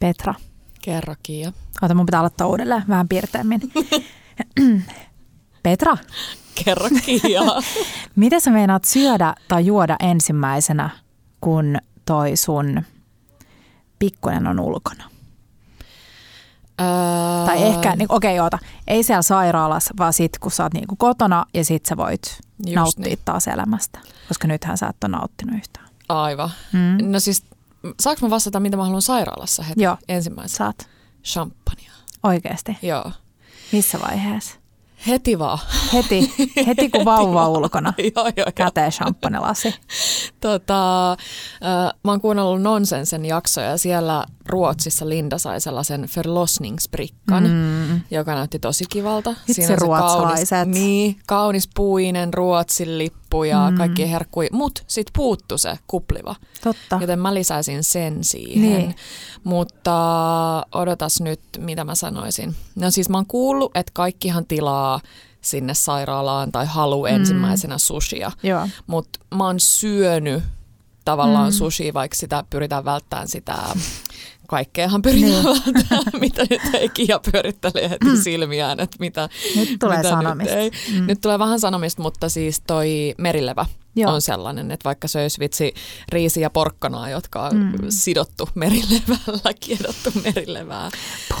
Petra. Kerro Kiia. Ota, mun pitää aloittaa uudelleen vähän piirteemmin. Petra, Kerro Kiia. miten sä meinaat syödä tai juoda ensimmäisenä, kun toi sun pikkunen on ulkona? Öö, Tai ehkä, niin, okei okay, oota, ei siellä sairaalassa, vaan sit kun sä oot niinku kotona ja sit sä voit Just nauttia niin. taas elämästä. Koska nythän sä et ole nauttinut yhtään. Aivan. Mm. No siis, saanko mä vastata, mitä mä haluan sairaalassa heti Joo. ensimmäisenä? Saat Champagnea. oikeasti. Joo. Missä vaiheessa? Heti vaan. Heti, heti kun vauva on ulkona. joo, joo, joo. Käteen champagnelasi. Tota, äh, mä oon kuunnellut Nonsensen jaksoja ja siellä Ruotsissa Linda sai sellaisen förlossningsbrickan, Mm. joka näytti tosi kivalta. Vitsi, on se ruotsalaiset. Kaunis, niin, kaunis puinen Ruotsin lippu ja Mm. kaikki herkkui, mut sit puuttu se kupliva. Totta. Joten mä lisäisin sen siihen. Niin. Mutta odotas nyt, mitä mä sanoisin. No siis mä oon kuullut, että kaikkihan tilaa sinne sairaalaan tai halu Mm. ensimmäisenä sushia. Mutta mä oon syönyt tavallaan mm. sushi, vaikka sitä pyritään välttämään sitä kaikkeahan pyritään Niin. mitä nyt ei Kia pyörittelee heti silmiään, että mitä, Nyt tulee mitä sanomista. Nyt, ei. Mm. nyt tulee vähän sanomista, mutta siis toi merilevä Joo. on sellainen, että vaikka söisi vitsi riisi ja porkkanaa, jotka on Mm. mm. sidottu merilevällä, kiedottu merilevää.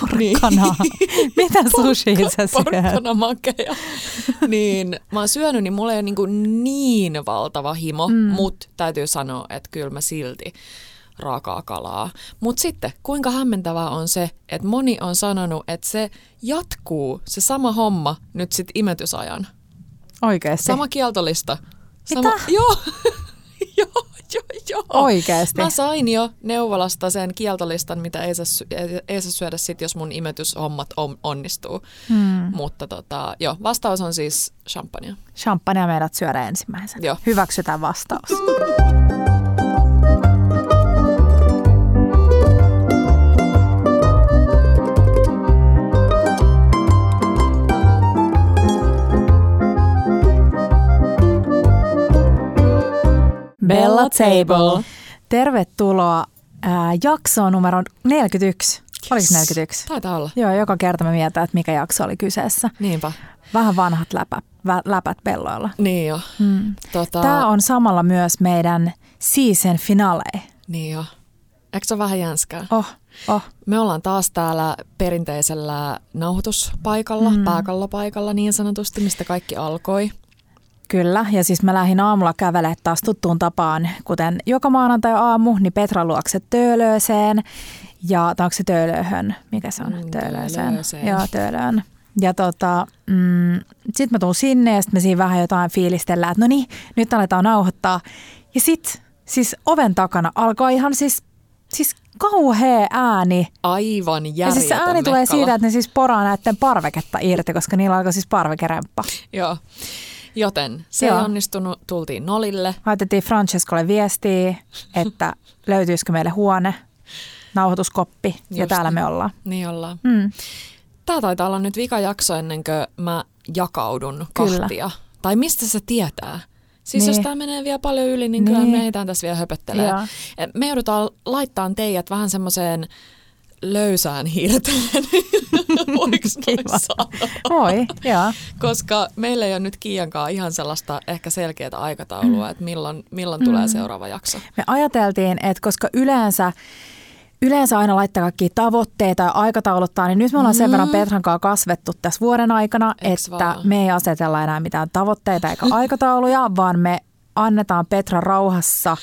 Porkkanaa. Mitä sushi sä syöt? Porkkana makeja. niin mä oon syönyt, niin mulla ei ole niin, niin valtava himo, Mm. mm. mutta täytyy sanoa, että kyllä mä silti raakaa kalaa. Mutta sitten, kuinka hämmentävää on se, että moni on sanonut, että se jatkuu, se sama homma nyt sitten imetysajan. Oikeasti. Sama kieltolista. Mitä? Sama, joo, joo, joo, joo. Oikeasti. Mä sain jo neuvolasta sen kieltolistan, mitä ei saa, sy- ei, ei saa syödä sit, jos mun imetyshommat on, onnistuu. Mm. Mutta tota, joo, vastaus on siis champagne. Champagnea meidät syödä ensimmäisenä. Joo. Hyväksytään vastaus. Bella Table. Tervetuloa ää, jaksoon numero 41. Oliko se 41? Taitaa olla. Joo, joka kerta me mietitään, että mikä jakso oli kyseessä. Niinpä. Vähän vanhat läpä, vä, läpät pelloilla. Niin jo. Mm. Tota, Tämä on samalla myös meidän season finale. Niin jo. Eikö se ole vähän jänskää? Oh, oh. Me ollaan taas täällä perinteisellä nauhoituspaikalla, mm. pääkallopaikalla niin sanotusti, mistä kaikki alkoi. Kyllä, ja siis mä lähdin aamulla kävelemään taas tuttuun tapaan, kuten joka maanantai-aamu, niin Petra luokse Töölööseen. Ja, tai onko se Töölöhön? Mikä se on? Mm, Töölööseen. Töölööseen. Joo, Töölöön. Ja tota, mm, sitten mä tuun sinne ja sitten me siinä vähän jotain fiilistellään, että no niin, nyt aletaan nauhoittaa. Ja sitten siis oven takana alkoi ihan siis, siis kauhea ääni. Aivan Ja järjetön siis se ääni tulee mekkala. siitä, että ne siis poraa näiden parveketta irti, koska niillä alkoi siis parvekeremppa. Joo. Joten se Joo. ei onnistunut, tultiin nolille. Laitettiin Francescolle viestiä, että löytyisikö meille huone, nauhoituskoppi ja Just täällä niin. me ollaan. Niin ollaan. Mm. Tämä taitaa olla nyt vika jakso ennen kuin mä jakaudun Kyllä. kahtia. Tai mistä se tietää? Siis Niin. jos tämä menee vielä paljon yli, niin, Niin. kyllä me ehditään tässä vielä höpöttelee. Me joudutaan laittaa teidät vähän semmoiseen löysään hirteen. Voiko? Voi, joo. Koska meillä ei ole nyt Kiiankaan ihan sellaista ehkä selkeää aikataulua, että milloin, milloin tulee Mm. seuraava jakso. Me ajateltiin, että koska yleensä Yleensä aina laittaa kaikki tavoitteita ja aikatauluttaa, niin nyt me ollaan sen Mm. verran Petran kanssa kasvettu tässä vuoden aikana, Eiks että vaan? me ei asetella enää mitään tavoitteita eikä aikatauluja, vaan me annetaan Petra rauhassa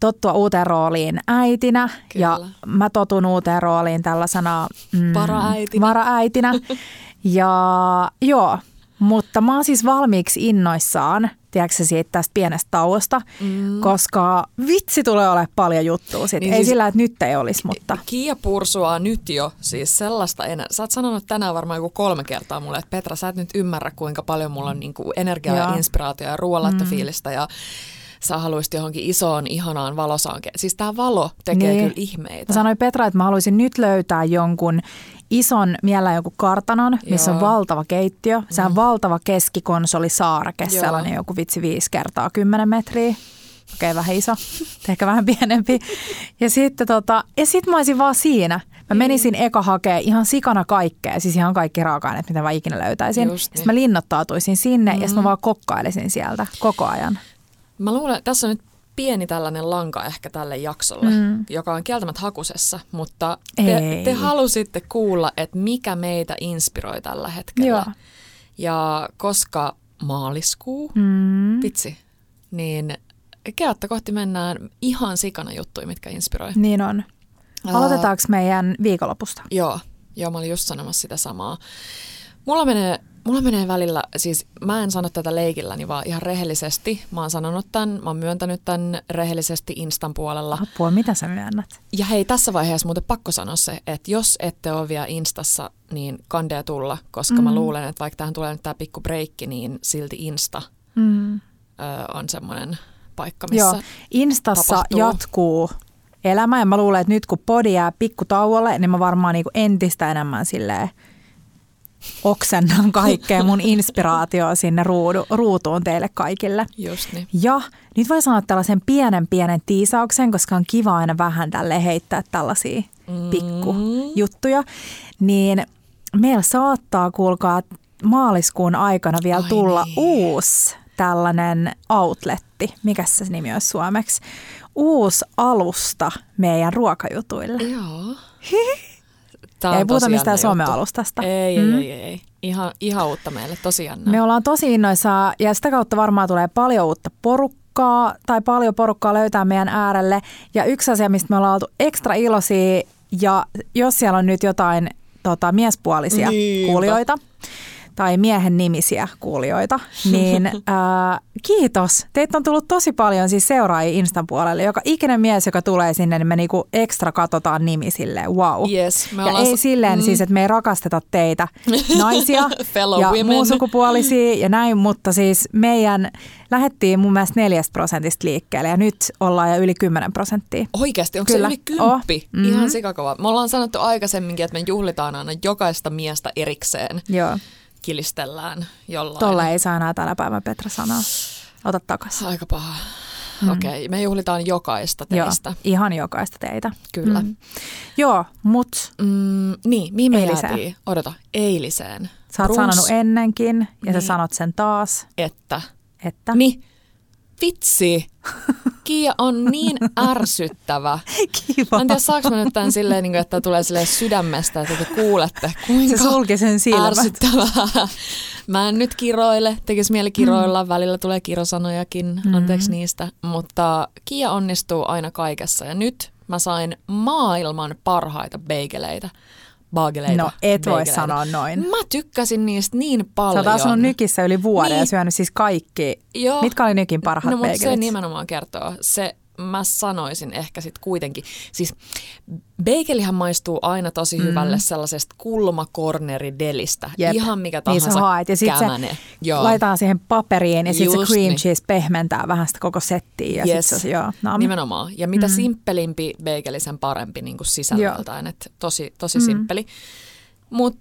tottua uuteen rooliin äitinä ja Kyllä. mä totun uuteen rooliin tällaisena mm, Varaäitinä. varaäitinä. Ja joo, mutta mä oon siis valmiiksi innoissaan, tiedätkö siitä tästä pienestä tauosta, Mm. koska vitsi tulee olemaan paljon juttua sit. Niin Ei siis- sillä, että nyt ei olisi, mutta Kiia pursuaa nyt jo siis sellaista enää. Sä oot sanonut tänään varmaan joku kolme kertaa mulle, että Petra, sä et nyt ymmärrä, kuinka paljon mulla on niinku energiaa Joo. ja inspiraatiota ja ruoanlaittofiilistä ja sä haluaisit johonkin isoon, ihanaan valosaankeen. Siis tää valo tekee Niin. kyllä ihmeitä. Mä sanoin Petra, että mä haluaisin nyt löytää jonkun ison, mielellään joku kartanon, missä on Joo. valtava keittiö. Se on valtava keskikonsolisaareke, Joo. sellainen joku vitsi 5 kertaa 10 metriä. Okei, vähän iso, ehkä vähän pienempi. Ja sitten tota, ja sit mä olisin vaan siinä. Mä menisin eka hakee ihan sikana kaikkea, siis ihan kaikki raaka-aineet, mitä mä ikinä löytäisin. Just Sitten niin. mä linnoittautuisin sinne mm. ja Mm. sitten mä vaan kokkailisin sieltä koko ajan. Mä luulen, tässä on nyt pieni tällainen lanka ehkä tälle jaksolle, Mm. joka on kieltämättä hakusessa, mutta te, Ei. te halusitte kuulla, että mikä meitä inspiroi tällä hetkellä. Joo. Ja koska maaliskuu, Mm. vitsi, niin kevättä kohti mennään ihan sikana juttuja, mitkä inspiroi. Niin on. Aloitetaanko meidän viikonlopusta? Joo, joo, mä olin just sanomassa sitä samaa. Mulla menee, mulla menee välillä, siis mä en sano tätä leikilläni, vaan ihan rehellisesti. Mä oon sanonut tämän, mä oon myöntänyt tämän rehellisesti Instan puolella. Apua, mitä sä myönnät? Ja hei, tässä vaiheessa muuten pakko sanoa se, että jos ette ole vielä Instassa, niin kandea tulla, koska mm. mä luulen, että vaikka tähän tulee nyt tämä pikku breikki, niin silti Insta Mm. ö, on semmoinen paikka, missä... Joo, Instassa tapahtuu. jatkuu elämä ja mä luulen, että nyt kun podi jää pikkutauolle, niin mä varmaan niin entistä enemmän silleen oksennan kaikkea mun inspiraatioa sinne ruudu, ruutuun teille kaikille. Just niin. Ja nyt voi sanoa tällaisen pienen pienen tiisauksen, koska on kiva aina vähän tälle heittää tällaisia pikkujuttuja. Niin meillä saattaa, kuulkaa, maaliskuun aikana vielä Ai tulla niin. uusi tällainen outletti. Mikä se nimi olisi suomeksi? Uusi alusta meidän ruokajutuille. Joo. Tää ei puhuta mistään some-alustasta. Ei, ei, Mm. ei, ei, ei. Ihan, ihan uutta meille, tosi jännä. Me ollaan tosi innoissaan ja sitä kautta varmaan tulee paljon uutta porukkaa tai paljon porukkaa löytää meidän äärelle. Ja yksi asia, mistä me ollaan oltu ekstra iloisia ja jos siellä on nyt jotain tota, miespuolisia Niinpä. kuulijoita tai miehen nimisiä kuulijoita, niin ää, kiitos. Teitä on tullut tosi paljon siis seuraajia Instan puolelle. Joka ikinen mies, joka tulee sinne, niin me niinku ekstra katsotaan nimi wow. Yes, me ja ollaan ei silleen mm. siis, että me ei rakasteta teitä naisia ja women. muunsukupuolisia ja näin, mutta siis meidän lähettiin mun mielestä neljästä prosentista liikkeelle ja nyt ollaan jo yli 10 prosenttia. Oikeasti, onko Kyllä. se yli kymppi? Oh. Mhm. Ihan sikakova. Me ollaan sanottu aikaisemminkin, että me juhlitaan aina jokaista miestä erikseen. Joo, Kilistellään jollain. tolle ei saa enää tänä päivänä Petra sanoa. Ota takas. Aika paha. Mm. Okei, okay, me juhlitaan jokaista teistä. Joo, ihan jokaista teitä. Kyllä. Mm. Joo, mut Mm, niin, mihin me Eiliseen. jäätiin? Odota, eiliseen. sä oot Bruns- sanonut ennenkin ja sä Niin. sanot sen taas, Että. että Niin, vitsi. Kiia on niin ärsyttävä. kiva. Mä en tiedä, saanko mä nyt tämän silleen, niin kuin, että tulee silleen sydämestä, että te kuulette, kuinka Se sulki sen silmät. ärsyttävää. Mä en nyt kiroile, tekisi mieli kiroilla, välillä tulee kirosanojakin, Mm. anteeksi niistä, mutta Kia onnistuu aina kaikessa ja nyt mä sain maailman parhaita beigeleitä. Baageleita. No et voi beigeleitä. sanoa noin. Mä tykkäsin niistä niin Sä paljon. oot asunut nykissä yli vuoden ja Niin. syönyt siis kaikki. Joo. Mitkä oli nykin parhaat No mutta se nimenomaan kertoo. Se mä sanoisin ehkä sitten kuitenkin. Siis bagelihan maistuu aina tosi Mm. hyvälle sellaisesta kulmakorneridelistä. Jep. Ihan mikä Niin sä tahansa haet. Ja sit se Joo. laitetaan siihen paperiin ja sitten se cream niin. cheese pehmentää vähän sitä koko settiä. Ja Yes. sit se, joo, no, Nimenomaan. Ja mitä Mm. simppelimpi bageli, sen parempi niin kuin sisällöltään. Et tosi, tosi mm. simppeli. Mutta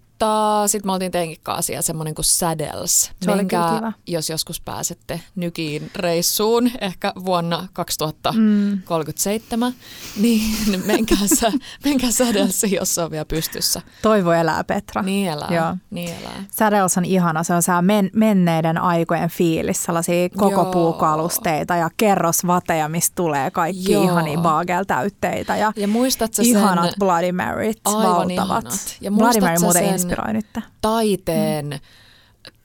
sitten me oltiin teinkin ja semmoinen kuin Saddles. Se oli kyllä kiva. jos joskus pääsette Nykiin reissuun, ehkä vuonna 2037, Mm. niin menkää, sä, menkää Saddelsiin, jos se on vielä pystyssä. Toivo elää, Petra. Niin elää, Joo. niin elää. Saddles on ihana, se on sää men- menneiden aikojen fiilis, sellaisia koko Joo. puukalusteita ja kerrosvateja, mistä tulee kaikki Joo. ihania bagel-täytteitä ja Ja muistatko ihanat sen Bloody Maryt, Aivan valtavat. ihanat. Ja Bloody Mary muuten sen- inspiroi nyt. taiteen,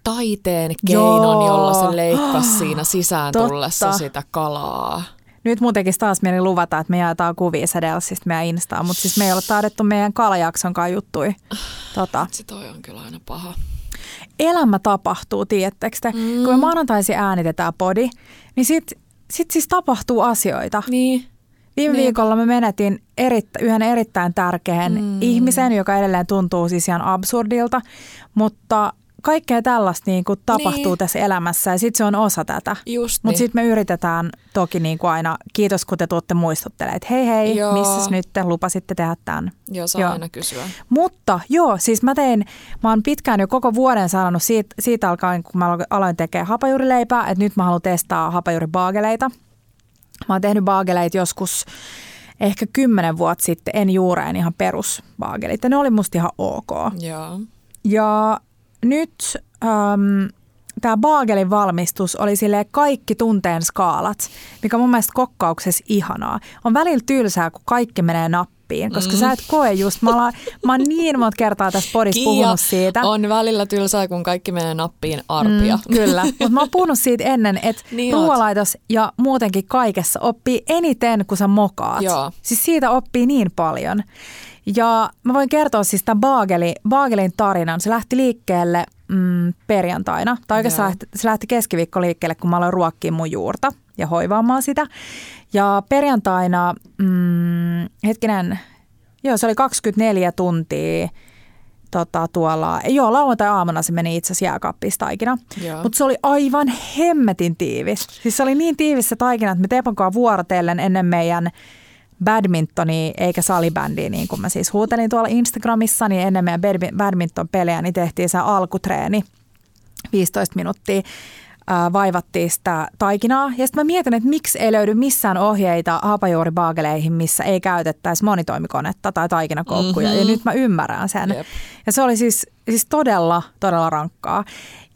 taiteen keinon, Joo. jolla se leikkasi siinä sisään Totta. tullessa sitä kalaa? Nyt mun tekisi taas mieli luvata, että me jaetaan kuvia Sadelsista meidän Instaan, mutta siis me ei ole taidettu meidän kalajaksonkaan juttui. Tota, Se toi on kyllä aina paha. elämä tapahtuu, tiedättekö te? Mm. Kun me maanantaisin äänitetään podi, niin sit, sit siis tapahtuu asioita. Niin. Viime Niinpä. viikolla me menetin erittä, yhden erittäin tärkeän mm. ihmisen, joka edelleen tuntuu siis ihan absurdilta, mutta kaikkea tällaista niin kuin tapahtuu Niin. tässä elämässä ja sitten se on osa tätä. Mutta niin. sitten me yritetään toki niin kuin aina, kiitos kun te tuutte muistuttelemaan, että hei hei, Joo. missäs nyt te lupasitte tehdä tämän. Joo, saa Joo. aina kysyä. Mutta joo, siis mä tein, mä oon pitkään jo koko vuoden sanonut siitä, siitä alkaen, kun mä aloin tekemään hapajuurileipää, että nyt mä haluan testaa hapajuuribaageleita. Mä oon tehnyt baageleita joskus ehkä kymmenen vuotta sitten en juureen ihan perusvaagelit. Ja ne oli musta ihan ok. Joo. Ja nyt äm, tämä baagelin valmistus oli sille kaikki tunteen skaalat, mikä mun mielestä kokkauksessa ihanaa. On välillä tylsää, kun kaikki menee nappiin, koska mm. sä et koe just, mä, olen, mä oon niin monta kertaa tässä podissa Kiia puhunut siitä. on välillä tylsää, kun kaikki menee nappiin arpia. Mm, kyllä, mutta mä oon puhunut siitä ennen, että Niin ruoalaitos ja muutenkin kaikessa oppii eniten, kun sä mokaat. Joo. Siis siitä oppii niin paljon. Ja mä voin kertoa siis tämän Baageli, Baagelin tarinan. Se lähti liikkeelle mm, perjantaina, tai oikeastaan Joo. se lähti keskiviikko liikkeelle, kun mä aloin ruokkia mun juurta ja hoivaamaan sitä. Ja perjantaina, mm, hetkinen, joo se oli 24 tuntia tota, tuolla, joo lauantai-aamuna se meni itse asiassa jääkaappiin taikina. Mutta se oli aivan hemmetin tiivis. Siis se oli niin tiivis se taikina, että me Teponkaan vuorotellen ennen meidän badmintonia eikä salibändiä, niin kuin mä siis huutelin tuolla Instagramissa, niin ennen meidän badmi- badminton-pelejä niin tehtiin se alkutreeni 15 minuuttia vaivattiin sitä taikinaa. Ja sitten mä mietin, että miksi ei löydy missään ohjeita hapajuuribaageleihin, missä ei käytettäisi monitoimikonetta tai taikinakoukkuja. Mm-hmm. Ja nyt mä ymmärrän sen. Jep. Ja se oli siis, siis todella, todella rankkaa.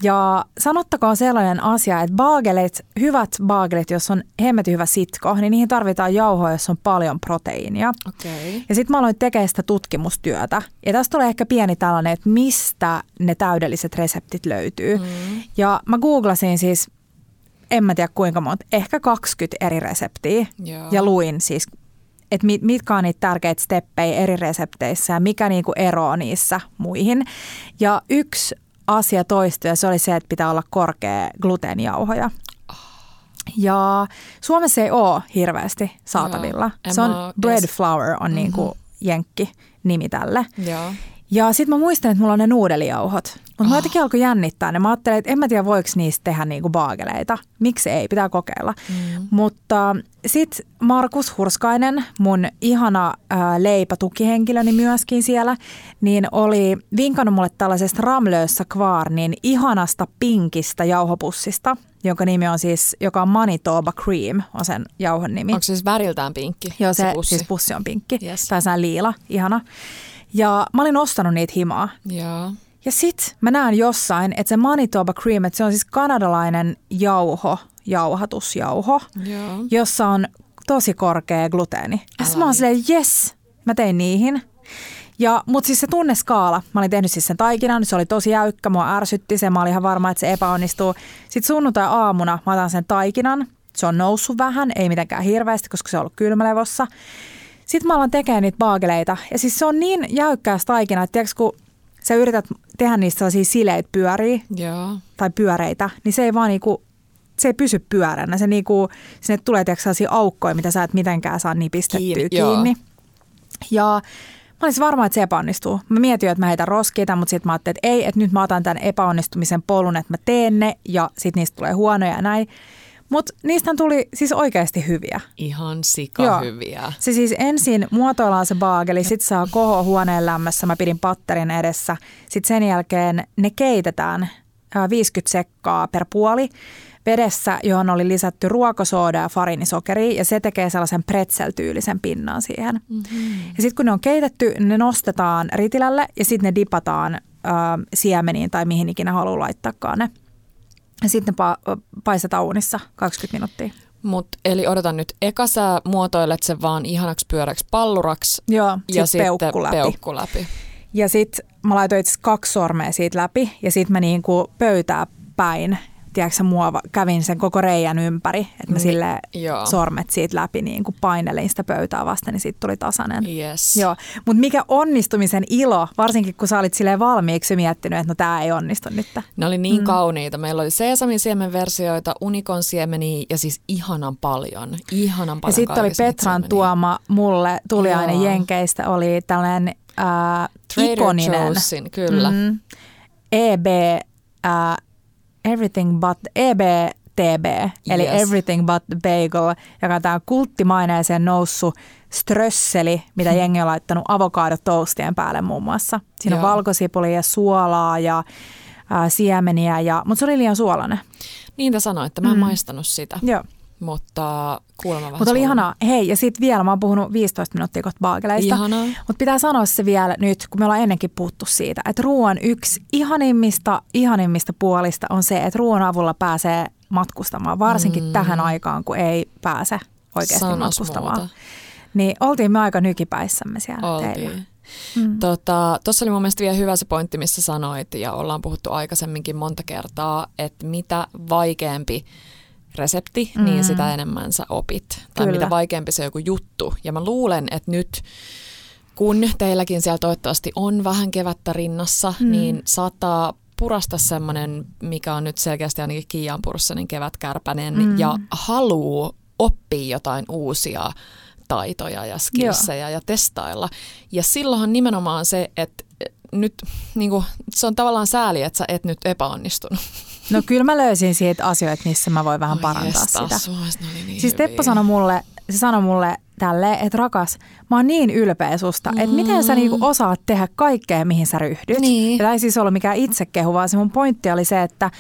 Ja sanottakoon sellainen asia, että baagelit, hyvät baagelit, jos on hemmetin hyvä sitko, niin niihin tarvitaan jauhoa, jos on paljon proteiinia. Okei. Okay. Ja sitten mä aloin tekemään sitä tutkimustyötä. Ja tästä tulee ehkä pieni tällainen, että mistä ne täydelliset reseptit löytyy. Mm. Ja mä googlasin siis, en mä tiedä kuinka monta, ehkä 20 eri reseptiä. Joo. Ja luin siis, että mit, mitkä on niitä tärkeitä steppejä eri resepteissä ja mikä niinku eroaa niissä muihin. Ja yksi asia toistui ja se oli se, että pitää olla korkea gluteenijauhoja. Ja Suomessa ei ole hirveästi saatavilla. Joo, se on bread flour on niinku jenkki nimi tälle. Joo. Ja sitten mä muistan, että mulla on ne nuudelijauhot. Mutta oh. mä jotenkin alkoi jännittää ne. Mä ajattelin, että en mä tiedä voiko niistä tehdä niinku baageleita. Miksi ei, pitää kokeilla. Mm. Mutta sitten Markus Hurskainen, mun ihana ää, leipätukihenkilöni myöskin siellä, niin oli vinkannut mulle tällaisesta Ramlössä Kvarnin ihanasta pinkistä jauhopussista, jonka nimi on siis, joka on Manitoba Cream, on sen jauhon nimi. Onko se siis väriltään pinkki? Joo, se, pussi? siis pussi on pinkki. Yes. Tai se on liila, ihana. Ja mä olin ostanut niitä himaa. Joo. Ja sit mä näen jossain, että se Manitoba Cream, että se on siis kanadalainen jauho, jauhatusjauho, Joo. jossa on tosi korkea gluteeni. Ja sit mä oon silleen, yes, mä tein niihin. Ja, mutta siis se tunneskaala, mä olin tehnyt siis sen taikinan, se oli tosi jäykkä, mua ärsytti se, mä olin ihan varma, että se epäonnistuu. Sitten sunnuntai-aamuna mä otan sen taikinan, se on noussut vähän, ei mitenkään hirveästi, koska se on ollut kylmälevossa. Sitten mä alan tekemään niitä baageleita. Ja siis se on niin jäykkää taikina, että tiedätkö, kun sä yrität tehdä niistä sellaisia sileitä pyöriä Joo. tai pyöreitä, niin se ei vaan niinku, se ei pysy pyöränä. Se niinku, sinne tulee tiedätkö, sellaisia aukkoja, mitä sä et mitenkään saa nipistettyä Kiinni, kiinni. Ja mä olin siis varma, että se epäonnistuu. Mä mietin, että mä heitän roskiita, mutta sitten mä ajattelin, että ei, että nyt mä otan tämän epäonnistumisen polun, että mä teen ne ja sitten niistä tulee huonoja ja näin. Mutta niistä tuli siis oikeasti hyviä. Ihan sika Joo. hyviä. Se siis ensin muotoillaan se baageli, sitten saa koho huoneen lämmössä, mä pidin patterin edessä. Sitten sen jälkeen ne keitetään ää, 50 sekkaa per puoli vedessä, johon oli lisätty ruokosooda ja fariinisokeria ja se tekee sellaisen pretzel-tyylisen pinnan siihen. Mm-hmm. Ja sitten kun ne on keitetty, ne nostetaan ritilälle ja sitten ne dipataan ää, siemeniin tai mihin ikinä haluaa laittaakaan ne. Ja sitten pa- paistetaan uunissa 20 minuuttia. Mut, eli odotan nyt, eka sä muotoilet sen vaan ihanaksi pyöräksi palluraksi Joo, ja sit peukku läpi. peukku läpi. Ja sitten mä laitoin itse kaksi sormea siitä läpi ja sitten mä niinku pöytää päin, tiedätkö muova, kävin sen koko reijän ympäri, että mä Ni- sille joo. sormet siitä läpi niin kuin painelin sitä pöytää vasten, niin siitä tuli tasainen. Yes. Joo, mutta mikä onnistumisen ilo, varsinkin kun sä olit silleen valmiiksi miettinyt, että no tämä ei onnistu nyt. Ne oli niin mm. kauniita. Meillä oli seesamin siemenversioita, unikon siemeniä ja siis ihanan paljon. Ihanan Ja paljon sitten oli Petran siemeniä. tuoma mulle tuliainen Joo. Jenkeistä, oli tällainen äh, Trader ikoninen Joe'sin, kyllä. Mm, EB, äh, Everything But, EBTB, eli Yes. Everything But the Bagel, joka on tämä kulttimaineeseen noussut strösseli, mitä jengi on laittanut avokadotoastien päälle muun muassa. Siinä on Joo. valkosipulia ja suolaa ja äh, siemeniä, ja, mutta se oli liian suolainen. Niin te sanoitte, mä en mm. maistanut sitä. Joo. Mutta kuulemma vähän Mutta oli sulla. ihanaa. Hei, ja sitten vielä, mä oon puhunut 15 minuuttia kohta baageleista. Mutta pitää sanoa se vielä nyt, kun me ollaan ennenkin puhuttu siitä, että ruoan yksi ihanimmista, ihanimmista puolista on se, että ruoan avulla pääsee matkustamaan, varsinkin mm. tähän aikaan, kun ei pääse oikeasti Sanos matkustamaan. muuta. Niin oltiin me aika nykipäissämme siellä teillä. Oltiin. Tuossa tota, oli mun mielestä vielä hyvä se pointti, missä sanoit, ja ollaan puhuttu aikaisemminkin monta kertaa, että mitä vaikeampi resepti, mm. niin sitä enemmän sä opit. Tai Kyllä. mitä vaikeampi se joku juttu. Ja mä luulen, että nyt kun teilläkin siellä toivottavasti on vähän kevättä rinnassa, mm. niin saattaa purasta semmoinen, mikä on nyt selkeästi ainakin Kiian purussa, niin kevätkärpänen mm. ja haluu oppia jotain uusia taitoja ja skillsejä ja testailla. Ja silloinhan nimenomaan se, että nyt niin kuin, se on tavallaan sääli, että sä et nyt epäonnistunut. No kyllä mä löysin siitä asioita, missä mä voin vähän Oi parantaa jestas, sitä. oli niin Siis Teppo sanoi mulle, se sanoi mulle tälleen, että rakas, mä oon niin ylpeä susta, että miten sä niinku osaat tehdä kaikkea, mihin sä ryhdyt. Niin. Ja tämä ei siis ollut mikään itsekehu, vaan se mun pointti oli se, että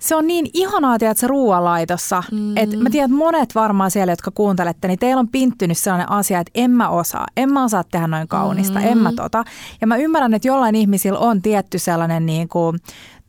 se on niin ihanaa, että se ruoanlaitossa. Mm. Että mä tiedän, että monet varmaan siellä, jotka kuuntelette, niin teillä on pinttynyt sellainen asia, että en mä osaa. En mä osaa tehdä noin kaunista, mm. en mä tota. Ja mä ymmärrän, että jollain ihmisillä on tietty sellainen niin kuin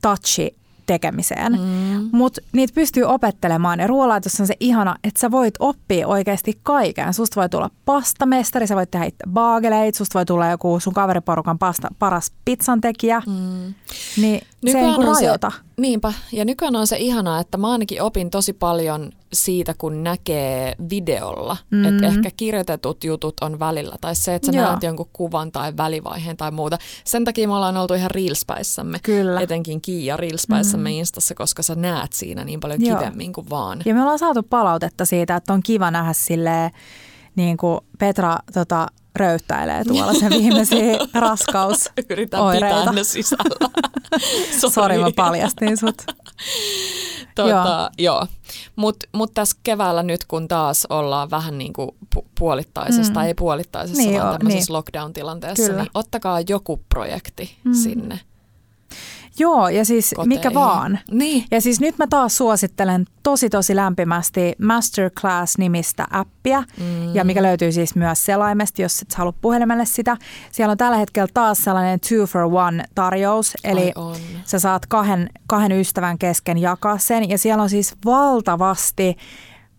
touchi tekemiseen. Mm. Mutta niitä pystyy opettelemaan ja ruoanlaitos on se ihana, että sä voit oppia oikeasti kaiken. Susta voi tulla pastamestari, sä voit tehdä itse baageleit, susta voi tulla joku sun kaveriporukan pasta, paras pizzantekijä. Mm. Niin se ei on rajoita. Se, niinpä, ja nykyään on se ihanaa, että mä ainakin opin tosi paljon siitä, kun näkee videolla. Mm. Että ehkä kirjoitetut jutut on välillä, tai se, että sä Joo. näet jonkun kuvan tai välivaiheen tai muuta. Sen takia me ollaan oltu ihan reelspäissämme. Kyllä. Etenkin Kiia reelspäissämme mm. Instassa, koska sä näet siinä niin paljon Joo. kivemmin kuin vaan. Ja me ollaan saatu palautetta siitä, että on kiva nähdä silleen, niin kuin Petra tota, röyttäilee tuolla sen viimeisiä raskaus. Yritän oireita. pitää ne sisällä. Sori, mä paljastin sut. Tota, joo. Mutta mut tässä keväällä nyt, kun taas ollaan vähän niin kuin pu- puolittaisessa, mm. tai ei puolittaisessa, niin vaan joo, tämmöisessä niin. lockdown-tilanteessa, Kyllä. niin ottakaa joku projekti mm. sinne. Joo, ja siis Koteihin. mikä vaan. Niin. Ja siis nyt mä taas suosittelen tosi tosi lämpimästi Masterclass-nimistä appia, mm. ja mikä löytyy siis myös selaimesta, jos et halua puhelimelle sitä. Siellä on tällä hetkellä taas sellainen two for one tarjous, eli sä saat kahden, kahden ystävän kesken jakaa sen, ja siellä on siis valtavasti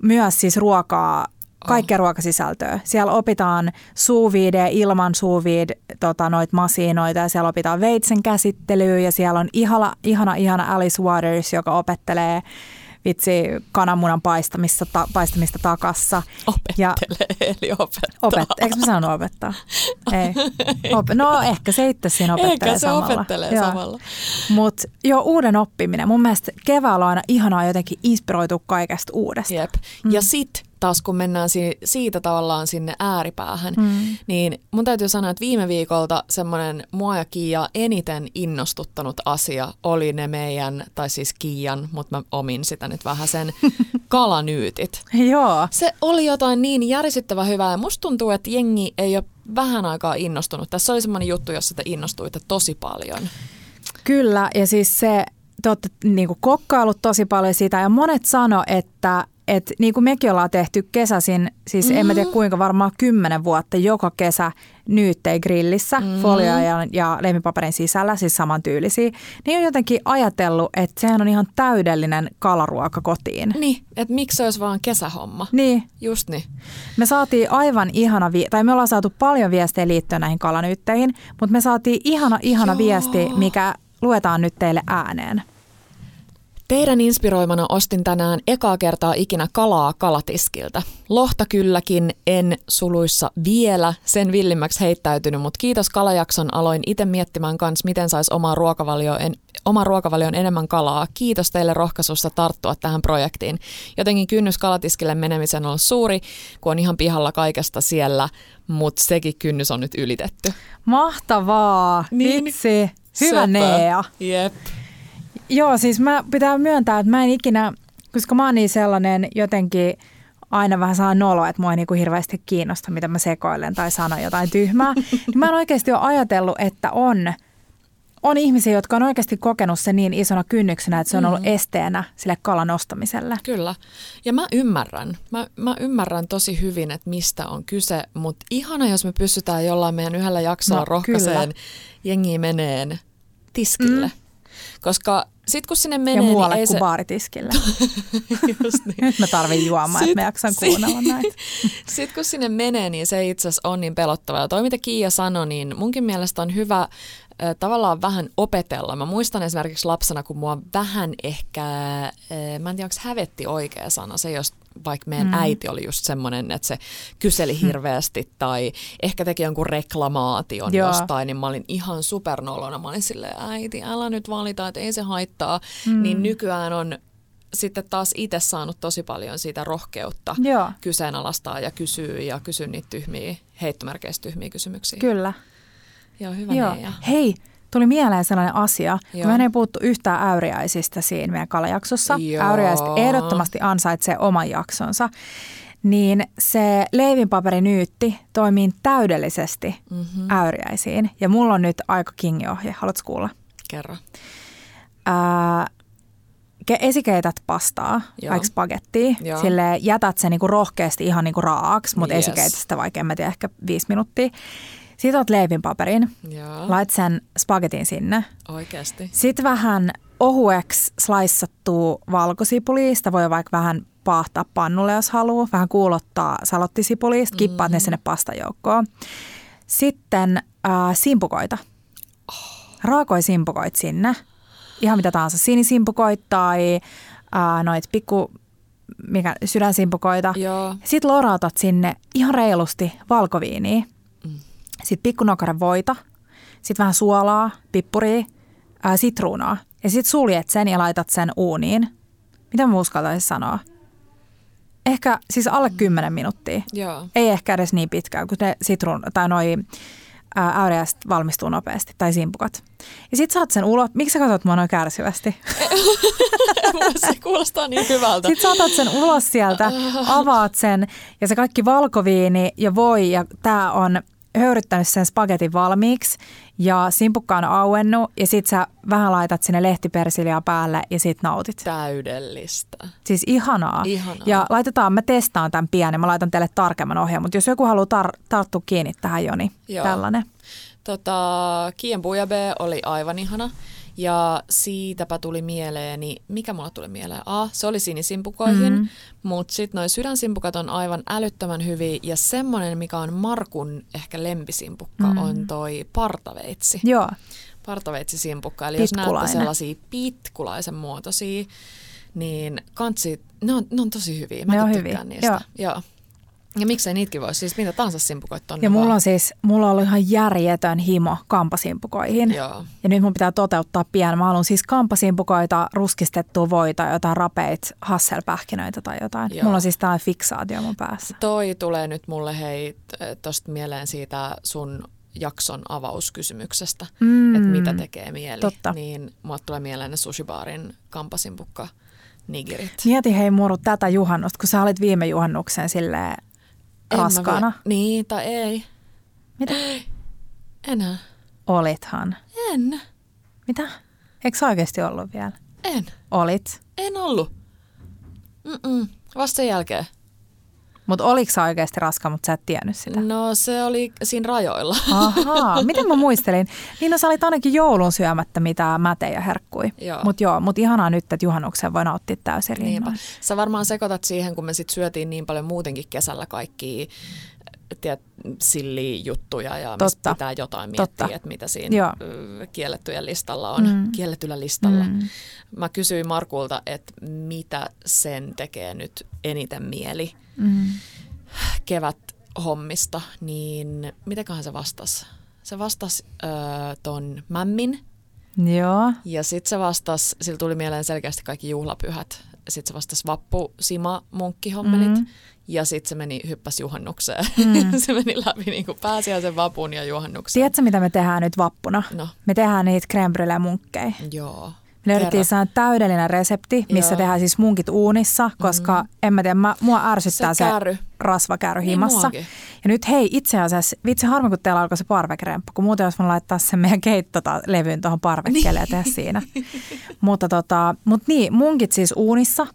myös siis ruokaa, kaikkea oh. ruokasisältöä. Siellä opitaan sous vide, ilman sous vide, tota, noit masinoita ja siellä opitaan veitsen käsittelyä ja siellä on ihana, ihana, ihana Alice Waters, joka opettelee vitsi kananmunan paistamista, ta, paistamista takassa. Ja Opettelee, eli opettaa. opet, eikö mä sanonut opettaa? Ei. Op, no ehkä se itse siinä opettelee Eikä se samalla. opettelee Joo. samalla. Mutta jo uuden oppiminen. Mun mielestä keväällä on aina ihanaa jotenkin inspiroitua kaikesta uudesta. Jep. Mm. Ja sit taas kun mennään si- siitä tavallaan sinne ääripäähän, mm. niin mun täytyy sanoa, että viime viikolta semmoinen mua ja Kiia eniten innostuttanut asia oli ne meidän, tai siis Kiian, mutta mä omin sitä nyt vähän sen, kalanyytit. Joo. Se oli jotain niin järisyttävän hyvää ja musta tuntuu, että jengi ei ole vähän aikaa innostunut. Tässä oli semmoinen juttu, jossa te innostuitte tosi paljon. Kyllä, ja siis se, te olette niin kuin kokkailut tosi paljon sitä, ja monet sano, että et niin kuin mekin ollaan tehty kesäsin, siis mm-hmm. en mä tiedä kuinka varmaan kymmenen vuotta joka kesä nyyttei grillissä, mm-hmm. folioa ja, ja leimipaperin sisällä, siis samantyylisiä, niin on jotenkin ajatellut, että sehän on ihan täydellinen kalaruoka kotiin. Niin, että miksi se olisi vaan kesähomma? Niin, Just niin. me saatiin aivan ihana, vi- tai me ollaan saatu paljon viestejä liittyen näihin kalanyytteihin, mutta me saatiin ihana, ihana Joo. viesti, mikä luetaan nyt teille ääneen. Teidän inspiroimana ostin tänään ekaa kertaa ikinä kalaa kalatiskiltä. Lohta kylläkin, en suluissa vielä sen villimmäksi heittäytynyt, mutta kiitos kalajakson aloin itse miettimään kanssa, miten saisi omaa ruokavalioon en, oma ruokavalion enemmän kalaa. Kiitos teille rohkaisusta tarttua tähän projektiin. Jotenkin kynnys kalatiskille menemisen on ollut suuri, kun on ihan pihalla kaikesta siellä, mutta sekin kynnys on nyt ylitetty. Mahtavaa, Niin. vitsi, hyvä. Nea. Jep. Joo, siis mä pitää myöntää, että mä en ikinä, koska mä oon niin sellainen jotenkin aina vähän saa nolo, että mua ei niinku hirveästi kiinnosta, mitä mä sekoilen tai sanon jotain tyhmää. niin mä en oikeasti ole ajatellut, että on, on ihmisiä, jotka on oikeasti kokenut sen niin isona kynnyksenä, että se on ollut mm. esteenä sille kalan ostamiselle. Kyllä. Ja mä ymmärrän. Mä, mä ymmärrän tosi hyvin, että mistä on kyse, mutta ihana, jos me pystytään jollain meidän yhdellä jaksolla no, rohkaiseen jengi meneen tiskille. Mm. Koska sitten kun sinne menee... Ja niin muualle niin kuin se... baaritiskille. Just niin. Nyt mä tarvin juomaan, että mä jaksan kuunnella näitä. Sitten kun sinne menee, niin se itse asiassa on niin pelottavaa. Ja toi, mitä Kiia sanoi, niin munkin mielestä on hyvä tavallaan vähän opetella. Mä muistan esimerkiksi lapsena, kun mua vähän ehkä, mä en tiedä, onko hävetti oikea sana, se jos vaikka meidän mm. äiti oli just semmoinen, että se kyseli hmm. hirveästi tai ehkä teki jonkun reklamaation Joo. jostain, niin mä olin ihan supernolona. Mä olin silleen, äiti, älä nyt valita, että ei se haittaa. Mm. Niin nykyään on sitten taas itse saanut tosi paljon siitä rohkeutta Joo. kyseenalaistaa ja kysyä ja kysyä niitä tyhmiä, heittomerkeistä tyhmiä kysymyksiä. Kyllä. Joo, hyvä Joo. Hei, tuli mieleen sellainen asia, Joo. me ei puhuttu yhtään äyriäisistä siinä meidän kalajaksossa. Joo. Äyriäiset ehdottomasti ansaitsee oman jaksonsa. Niin se leivinpaperinyytti toimii täydellisesti mm-hmm. äyriäisiin. Ja mulla on nyt aika kingiohje. Haluatko kuulla? Kerro. Ää, esikeität pastaa, Joo. vaikka spagettia. Sille jätät sen niinku rohkeasti ihan niinku raaaksi, mutta yes. esikeität sitä vaikka en mä tiedä, ehkä viisi minuuttia. Sitten otat leivinpaperin, Joo. lait sen spagetin sinne. Oikeasti. Sitten vähän ohueksi slaissattua valkosipulia, sitä voi vaikka vähän paahtaa pannulle, jos haluaa. Vähän kuulottaa salottisipulista, mm-hmm. kippaat ne sinne pastajoukkoon. Sitten äh, simpukoita. Oh. Raakoi simpukoit sinne. Ihan mitä tahansa, sinisimpukoit tai äh, noit pikku mikä, sydänsimpukoita. Sitten lorautat sinne ihan reilusti valkoviiniä. Sitten pikkunokaren voita, sitten vähän suolaa, pippuria, ää, sitruunaa. Ja sitten suljet sen ja laitat sen uuniin. Mitä mä uskaltaisin sanoa? Ehkä siis alle 10 minuuttia. Joo. Ei ehkä edes niin pitkään, kun ne sitruun tai noi äyriäiset valmistuu nopeasti, tai simpukat. Ja sit saat sen ulos. Miksi sä katsot mua noin kärsivästi? se kuulostaa niin hyvältä. Sitten saatat sen ulos sieltä, avaat sen ja se kaikki valkoviini ja voi ja tää on höyryttänyt sen spagetin valmiiksi ja simpukka on auennut ja sit sä vähän laitat sinne lehtipersiliaa päälle ja sit nautit. Täydellistä. Siis ihanaa. ihanaa. Ja laitetaan, mä testaan tämän pienen, mä laitan teille tarkemman ohjeen, mutta jos joku haluaa tar- tarttua kiinni tähän jo, niin Joo. tällainen. Tota, Kien Bujabe oli aivan ihana. Ja siitäpä tuli mieleeni, mikä mulla tuli mieleen? Ah, se oli sinisimpukoihin, mm-hmm. mutta sitten noin sydänsimpukat on aivan älyttömän hyviä. Ja semmoinen, mikä on Markun ehkä lempisimpukka, mm-hmm. on toi partaveitsi. Joo. Partaveitsisimpukka, eli jos näette sellaisia pitkulaisen muotoisia, niin kansi, ne on, ne on tosi hyviä. Mä ne on hyviä. niistä. Joo. Joo. Ja miksei niitäkin voisi, siis mitä tahansa simpukoita on. Ja mulla on siis, mulla on ollut ihan järjetön himo kampasimpukoihin. Joo. Ja nyt mun pitää toteuttaa pian. Mä haluan siis kampasimpukoita, ruskistettua voita, jotain rapeit hasselpähkinöitä tai jotain. Joo. Mulla on siis tällainen fiksaatio mun päässä. Toi tulee nyt mulle hei tosta mieleen siitä sun jakson avauskysymyksestä, mm, että mitä tekee mieli. Totta. Niin mulle tulee mieleen ne sushibaarin kampasimpukka nigirit. Mieti hei muru tätä juhannusta, kun sä olit viime juhannuksen silleen raskaana? Niin, tai ei. Mitä? Ei. Enää. Olithan. En. Mitä? Eikö sä oikeasti ollut vielä? En. Olit? En ollut. Mm-mm. Vasta sen jälkeen. Mutta oliko se oikeasti raska, mutta sä et tiennyt sitä? No se oli siinä rajoilla. Ahaa, miten mä muistelin? Niin no sä olit ainakin joulun syömättä mitä mäte ja herkkui. Mutta joo, mutta ihanaa nyt, että juhannuksen voi nauttia täysin rinnoin. Sä varmaan sekoitat siihen, kun me sit syötiin niin paljon muutenkin kesällä kaikki tiedät, juttuja ja Totta. mistä pitää jotain miettiä, Totta. että mitä siinä Joo. kiellettyjen listalla on, mm. kielletyllä listalla. Mm. Mä kysyin Markulta, että mitä sen tekee nyt eniten mieli mm. kevät hommista, niin mitäköhän se vastasi? Se vastasi äh, ton mämmin. Joo. Ja sitten se vastasi, sillä tuli mieleen selkeästi kaikki juhlapyhät. Sitten se vastasi vappu, sima, munkkihommelit. Mm. Ja sitten se meni, hyppäs juhannukseen. Mm. se meni läpi niin kuin pääsiäisen vapun ja juhannuksen. Tiedätkö, mitä me tehdään nyt vappuna? No. Me tehdään niitä creme munkkeja. Joo. Me löydettiin sellainen täydellinen resepti, missä Joo. tehdään siis munkit uunissa, koska mm. en mä tiedä, mä, mua ärsyttää Se se, käry. rasvakäry Niin himassa. muakin. ja nyt hei, itse asiassa, vitsi harmi kun teillä alkoi se parvekremppu, kun muuten olisi voinut laittaa sen meidän keittolevyn tuohon parvekkeelle ja tehdä siinä. mutta tota, mut niin, munkit siis uunissa.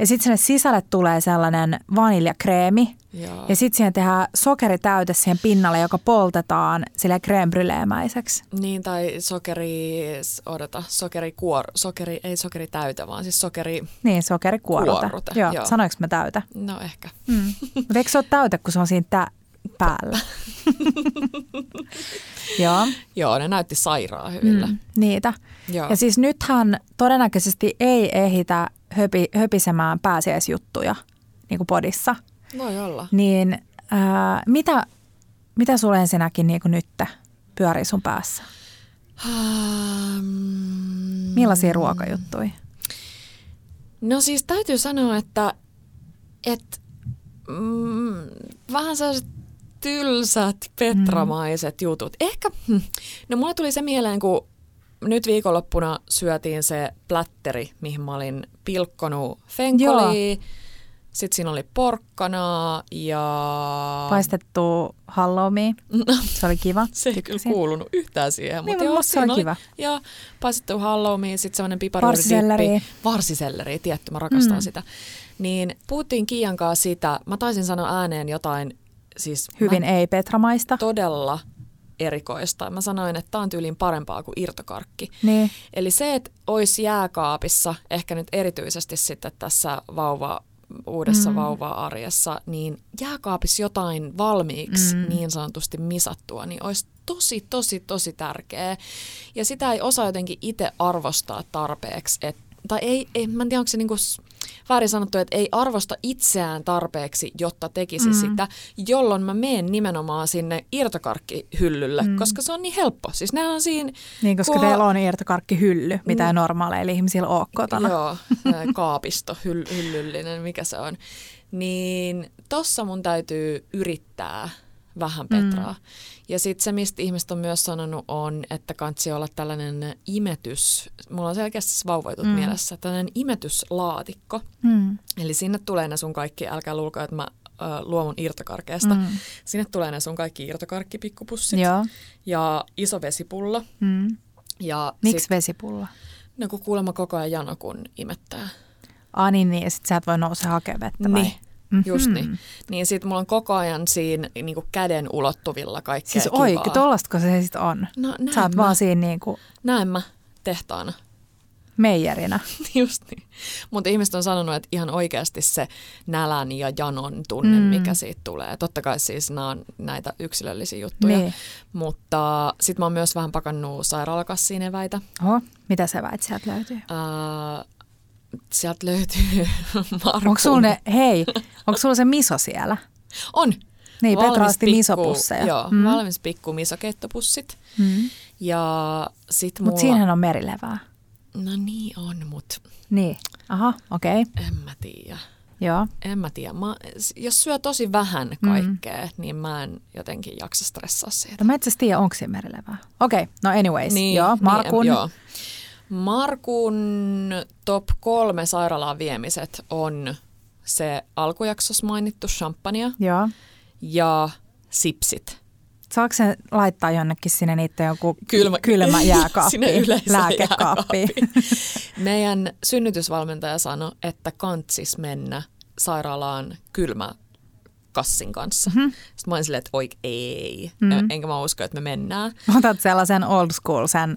Ja sitten sinne sisälle tulee sellainen vaniljakreemi. Joo. Ja sitten siihen tehdään sokeritäyte siihen pinnalle, joka poltetaan sille crème brûlémäiseksi. Niin, tai sokeri, odota, sokerikuor, sokeri, ei sokeritäyte, vaan siis sokeri, Niin, sokerikuorute. Kuorute, Joo, joo. sanoinko mä täytä? no ehkä. Mm. Mutta eikö se ole täyte, kun se on siinä tä- päällä? Joo, Joo, ne näytti sairaan hyvillä. mm, niitä. Joo. Ja siis nythän todennäköisesti ei ehitä höpi, höpisemään pääsiäisjuttuja niin kuin podissa. Voi olla. Niin ää, mitä, mitä sulle ensinnäkin niin kuin nyt pyörii sun päässä? Hmm. Millaisia ruokajuttuja? No siis täytyy sanoa, että, että mm, vähän sellaiset tylsät, petramaiset mm. jutut. Ehkä, hm, no mulle tuli se mieleen, kun nyt viikonloppuna syötiin se plätteri, mihin mä olin pilkkonut fenkolia. Sitten siinä oli porkkanaa ja... Paistettu halloumi. Se oli kiva. Se ei kyllä kuulunut yhtään siihen. Niin, joo, mutta se oli kiva. Joo, paistettu halloumi, sitten semmoinen piparuudidippi. Varsiselleri, tietty, mä rakastan Mm. sitä. Niin puhuttiin Kiian kanssa sitä, mä taisin sanoa ääneen jotain, siis Hyvin mä ei-petramaista. todella erikoista. Mä sanoin, että tää on tyyliin parempaa kuin irtokarkki. Niin. Eli se, että olisi jääkaapissa, ehkä nyt erityisesti sitten tässä vauva, uudessa Mm. vauva-arjessa, niin jääkaapissa jotain valmiiksi Mm. niin sanotusti misattua, niin olisi tosi, tosi, tosi tärkeä. Ja sitä ei osaa jotenkin itse arvostaa tarpeeksi. Et, tai ei, ei, mä en tiedä, onko se niinku väärin sanottu, että ei arvosta itseään tarpeeksi, jotta tekisi Mm. sitä, jolloin mä menen nimenomaan sinne irtokarkkihyllylle, Mm. koska se on niin helppo. Siis nehän on siinä Niin, koska Kun- teillä on irtokarkkihylly, mitä ei Mm. normaaleilla ihmisillä ole kotona. Joo, kaapisto, hyll, hyllyllinen, mikä se on. Niin tossa mun täytyy yrittää vähän petraa. Mm. Ja sitten se, mistä ihmiset on myös sanonut, on, että kansi olla tällainen imetys, mulla on selkeästi se vauvajutut Mm. mielessä, tällainen imetyslaatikko. Mm. Eli sinne tulee ne sun kaikki, älkää luulko, että mä ö, luon mun irtokarkeesta. Mm. Sinne tulee ne sun kaikki irtokarkkipikkupussit Joo. ja iso vesipullo. Mm. Ja Miksi sit, vesipulla? no kun kuulemma koko ajan jano, kun imettää. Ah niin, niin ja sit sä et voi nousea hakemaan vettä vai? Niin, just Mhm. niin. Niin sit mulla on koko ajan siinä niin kuin käden ulottuvilla kaikkea Siis kivaa. oikein, tollastako se sit on? No näin Sä oot mä, vaan siinä niinku näin mä tehtaana. meijerinä. Just niin. Mutta ihmiset on sanonut, että ihan oikeasti se nälän ja janon tunne, Mm. mikä siitä tulee. Totta kai siis nämä on näitä yksilöllisiä juttuja. Niin. Mutta sit mä oon myös vähän pakannut sairaalakassiin eväitä. Oho, mitä sä väit sieltä löytyy? Ää, sieltä löytyy Markun. Onko sulla ne, hei, onko sulla se miso siellä? On. Niin, Valmis Petra osti pikku- misopusseja. Joo, Mm. mm. valmis pikku misokeittopussit. Mm. Ja sit mulla... Mutta siinähän on merilevää. No niin on, mut Niin, aha, okei, okay. en mä tiedä. joo. En mä tiedä. Mä, jos syö tosi vähän kaikkea, mm. niin mä en jotenkin jaksa stressaa siitä. No mä itse asiassa tiedä, onko siinä merilevää. Okei, okay. no anyways, niin, joo, Markun. Niin, joo. Markun top kolme sairaalaan viemiset on se alkujaksossa mainittu champagne joo. ja sipsit. Saako sen laittaa jonnekin sinne niitä joku Kylmä, kylmä jääkaappi, Sinne lääkekaappi? Meidän synnytysvalmentaja sanoi, että kantsis mennä sairaalaan kylmä kassin kanssa. Mhm. Mm-hmm. Sitten mä olin silleen, että oik ei. Mm. Mm. Enkä mä usko, että me mennään. Otat sellaisen old school, sen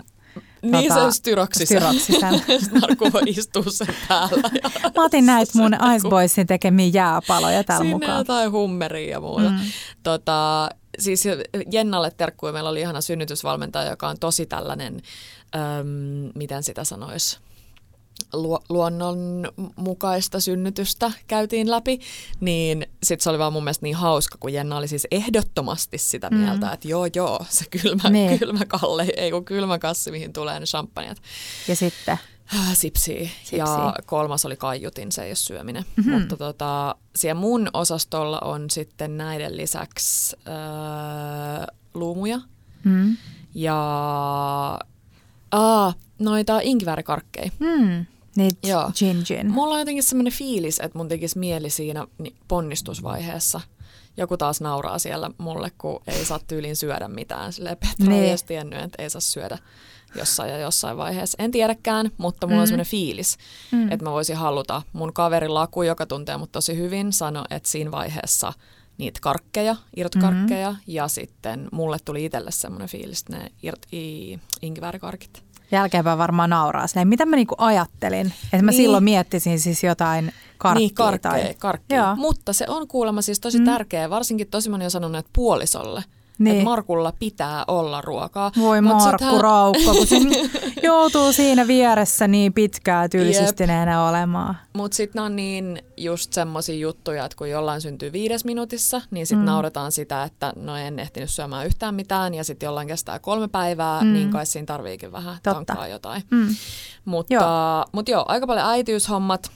Niin Tota, se on styroksisen. styroksisen. Markku voi istua sen päällä. Ja Mä otin näitä mun se Ice Boysin tekemiä jääpaloja täällä Sinne mukaan. jotain hummeria ja muuta. Mm. Tota, siis Jennalle terkkuja. Meillä oli ihana synnytysvalmentaja, joka on tosi tällainen, äm, miten sitä sanoisi, luonnonmukaista synnytystä käytiin läpi, niin sitten se oli vaan mun mielestä niin hauska, kun Jenna oli siis ehdottomasti sitä Mm. mieltä, että joo joo, se kylmä, Niin. kylmä kalle, ei kun kylmä kassi, mihin tulee ne champanjat. Ja sitten, Sipsiä. Sipsiä. Ja kolmas oli kaiutin, se ei ole syöminen. Mhm. Mm-hmm. Mutta tota, siellä mun osastolla on sitten näiden lisäksi öö, luumuja mm, ja... Aa, noita inkiväärikarkkeja. Mm. Niitä Joo. gin gin. Mulla on jotenkin semmoinen fiilis, että mun tekisi mieli siinä ni- ponnistusvaiheessa. Joku taas nauraa siellä mulle, kun ei saa tyyliin syödä mitään. Silleen Petra Niin. ei edes tiennyt, että ei saa syödä jossain ja jossain vaiheessa. En tiedäkään, mutta mulla mm. on semmoinen fiilis, mm. että mä voisin haluta. Mun kaveri Laku, joka tuntee mut tosi hyvin, sanoi, että siinä vaiheessa niitä karkkeja, irtkarkkeja, mm-hmm. ja sitten mulle tuli itselle semmoinen fiilis, että ne irt, i, inkiväärikarkit. Jälkeenpäin varmaan nauraa silleen, mitä mä niinku ajattelin. Että mä Niin. silloin miettisin siis jotain karkkia. niin, karkkeja, tai... karkkeja. Mutta se on kuulemma siis tosi mm. tärkeä, varsinkin tosi moni on sanonut, että puolisolle. Niin. Että Markulla pitää olla ruokaa. Voi Mut Markku sittenhän- Raukko, kun se joutuu siinä vieressä niin pitkään tylsistyneenä olemaan. Mutta sitten on niin just semmoisia juttuja, että kun jollain syntyy viides minuutissa, niin sitten mm. nauretaan sitä, että no en ehtinyt syömään yhtään mitään, ja sitten jollain kestää kolme päivää, mm. niin kai siinä tarviikin vähän Totta. tankaa jotain. Mm. Mutta joo. Mut joo, aika paljon äitiyshommat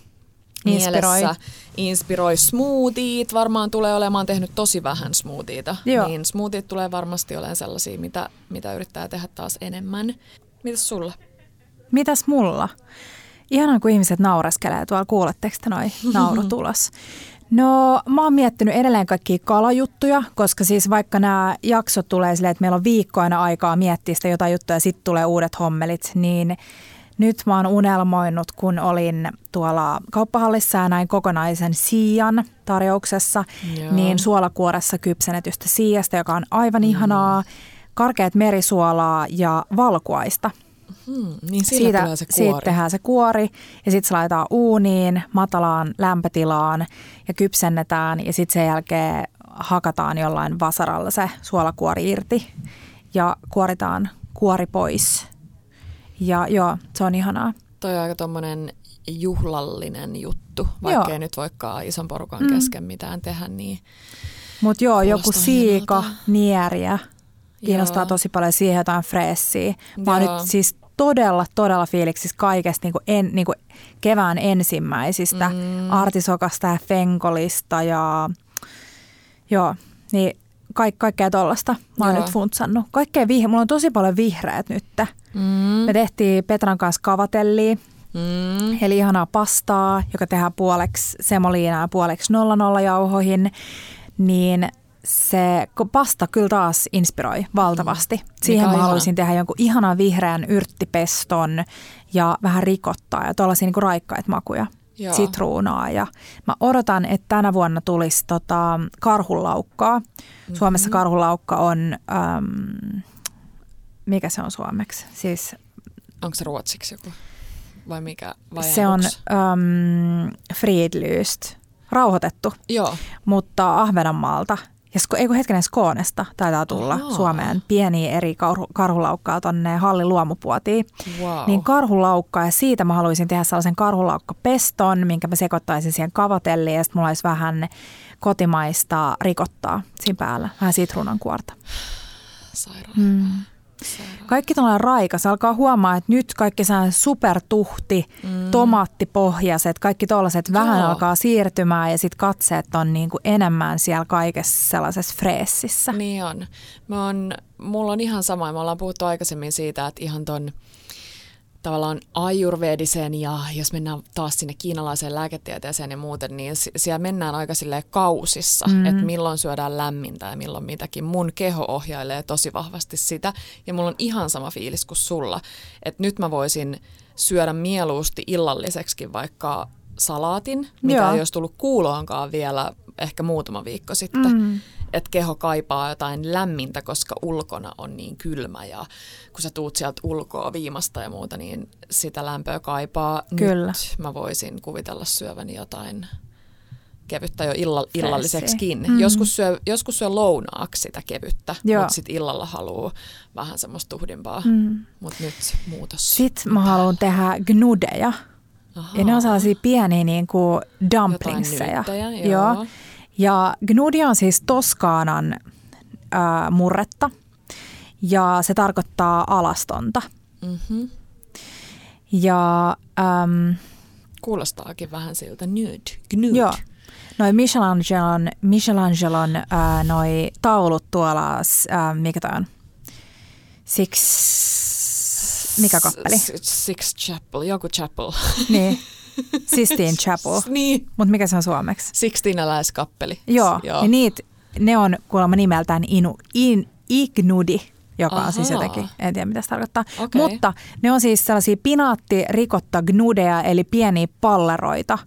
Inspiroi. mielessä. Inspiroi smoothiet. Varmaan tulee olemaan tehnyt tosi vähän smoothieta. Joo. Niin smoothiet tulee varmasti olemaan sellaisia, mitä, mitä yrittää tehdä taas enemmän. Mitäs sulla? Mitäs mulla? Ihanaa, kun ihmiset naureskelee tuolla. Kuuletteko te noi nauru tulos? No, mä oon miettinyt edelleen kaikkia kalajuttuja, koska siis vaikka nämä jaksot tulee silleen, että meillä on viikkoina aikaa miettiä sitä jotain juttuja ja sitten tulee uudet hommelit, niin nyt mä oon unelmoinut, kun olin tuolla kauppahallissa ja näin kokonaisen siian tarjouksessa, Joo. niin suolakuoressa kypsennetystä siijasta, joka on aivan ihanaa, karkeat merisuolaa ja valkuaista. Hmm, niin siitä, Siitä, tulee se siitä kuori. tehdään se kuori ja sitten se laitetaan uuniin, matalaan lämpötilaan ja kypsennetään ja sitten sen jälkeen hakataan jollain vasaralla se suolakuori irti ja kuoritaan kuori pois. Ja joo, se on ihanaa. Toi on aika tommonen juhlallinen juttu, vaikka Joo. ei nyt voikaan ison porukan mm. kesken mitään tehdä, niin Mutta joo, joku siika, hienolta. nieriä, kiinnostaa Joo. tosi paljon siihen jotain freessiä. Mä oon nyt siis todella, todella fiiliksissä kaikesta niin kuin en, niin kuin kevään ensimmäisistä mm. artisokasta ja fenkolista ja joo, niin kaik, kaikkea tollasta mä oon Joo. nyt funtsannut. Kaikkea vihreä, mulla on tosi paljon vihreät nyt. mm, Me tehtiin Petran kanssa kavatellia, mm, eli ihanaa pastaa, joka tehdään puoleksi semoliinaa ja puoleksi 00 jauhoihin, niin se pasta kyllä taas inspiroi valtavasti. Siihen Mikä on mä ihana. haluaisin tehdä jonkun ihanan vihreän yrttipeston ja vähän rikottaa ja tuollaisia niinku raikkaita makuja. Joo. Sitruunaa ja mä odotan, että tänä vuonna tulisi tota karhulaukkaa. Mhm. Suomessa karhulaukka on, äm, mikä se on suomeksi? Siis onko se ruotsiksi joku? Vai mikä? Vai se on äm, Friedlyst, rauhoitettu, Joo. mutta Ahvenanmaalta. Ja sko, ei kun hetkinen Skoonesta taitaa tulla Ahaa. Suomeen pieniä eri karhu, karhulaukkaa tonne Hallin luomupuotiin. Wow. Niin karhulaukka ja siitä mä haluaisin tehdä sellaisen karhulaukkapeston, minkä mä sekoittaisin siihen kavatelliin ja sitten mulla olisi vähän kotimaista rikottaa siinä päällä, vähän sitruunan kuorta. Sairaan. Mm. Kaikki tällainen raikas. Alkaa huomaa, että nyt kaikki sellainen supertuhti, mm. tomaattipohjaiset, kaikki tollaiset vähän Joo. alkaa siirtymään ja sitten katseet on niin kuin enemmän siellä kaikessa sellaisessa freessissä. Niin on. Mä on. Mulla on ihan sama. Me ollaan puhuttu aikaisemmin siitä, että ihan ton tavallaan ajurvedisen ja jos mennään taas sinne kiinalaiseen lääketieteeseen ja muuten, niin si- siellä mennään aika silleen kausissa, mm. että milloin syödään lämmintä ja milloin mitäkin. Mun keho ohjailee tosi vahvasti sitä ja mulla on ihan sama fiilis kuin sulla, että nyt mä voisin syödä mieluusti illalliseksikin vaikka salaatin, mitä Joo. ei olisi tullut kuuloonkaan vielä ehkä muutama viikko sitten. Mm. Että keho kaipaa jotain lämmintä, koska ulkona on niin kylmä ja kun sä tuut sieltä ulkoa viimasta ja muuta, niin sitä lämpöä kaipaa. Kyllä. Nyt mä voisin kuvitella syöväni jotain kevyttä jo illa, illalliseksikin. Mm. Joskus, syö, joskus syö lounaaksi sitä kevyttä, Joo. mutta sitten illalla haluaa vähän semmoista tuhdimpaa. Mm. Mutta nyt muutos. Sitten mä haluan tehdä gnudeja. Ahaa. Ja ne on sellaisia pieniä niin kuin dumplingsseja. nyyttejä, joo. Ja gnudi on siis Toskaanan äh, murretta ja se tarkoittaa alastonta. Mm-hmm. Ja ähm, Kuulostaakin vähän siltä nude. Gnud. joo, noi Michelangelon, Michelangelon äh, noi taulut tuolla, äh, mikä toi on? Six mikä kappeli? Six Chapel, joku chapel. Niin, Sistine Chapel. niin, Mutta mikä se on suomeksi? Sixteenäläiskappeli. Joo, Joo. ja niitä, ne on kuulemma nimeltään inu, in, Ignudi, joka on siis jotenkin, en tiedä mitä se tarkoittaa. Okei. Mutta ne on siis sellaisia pinaatti rikotta gnudeja, eli pieniä palleroita.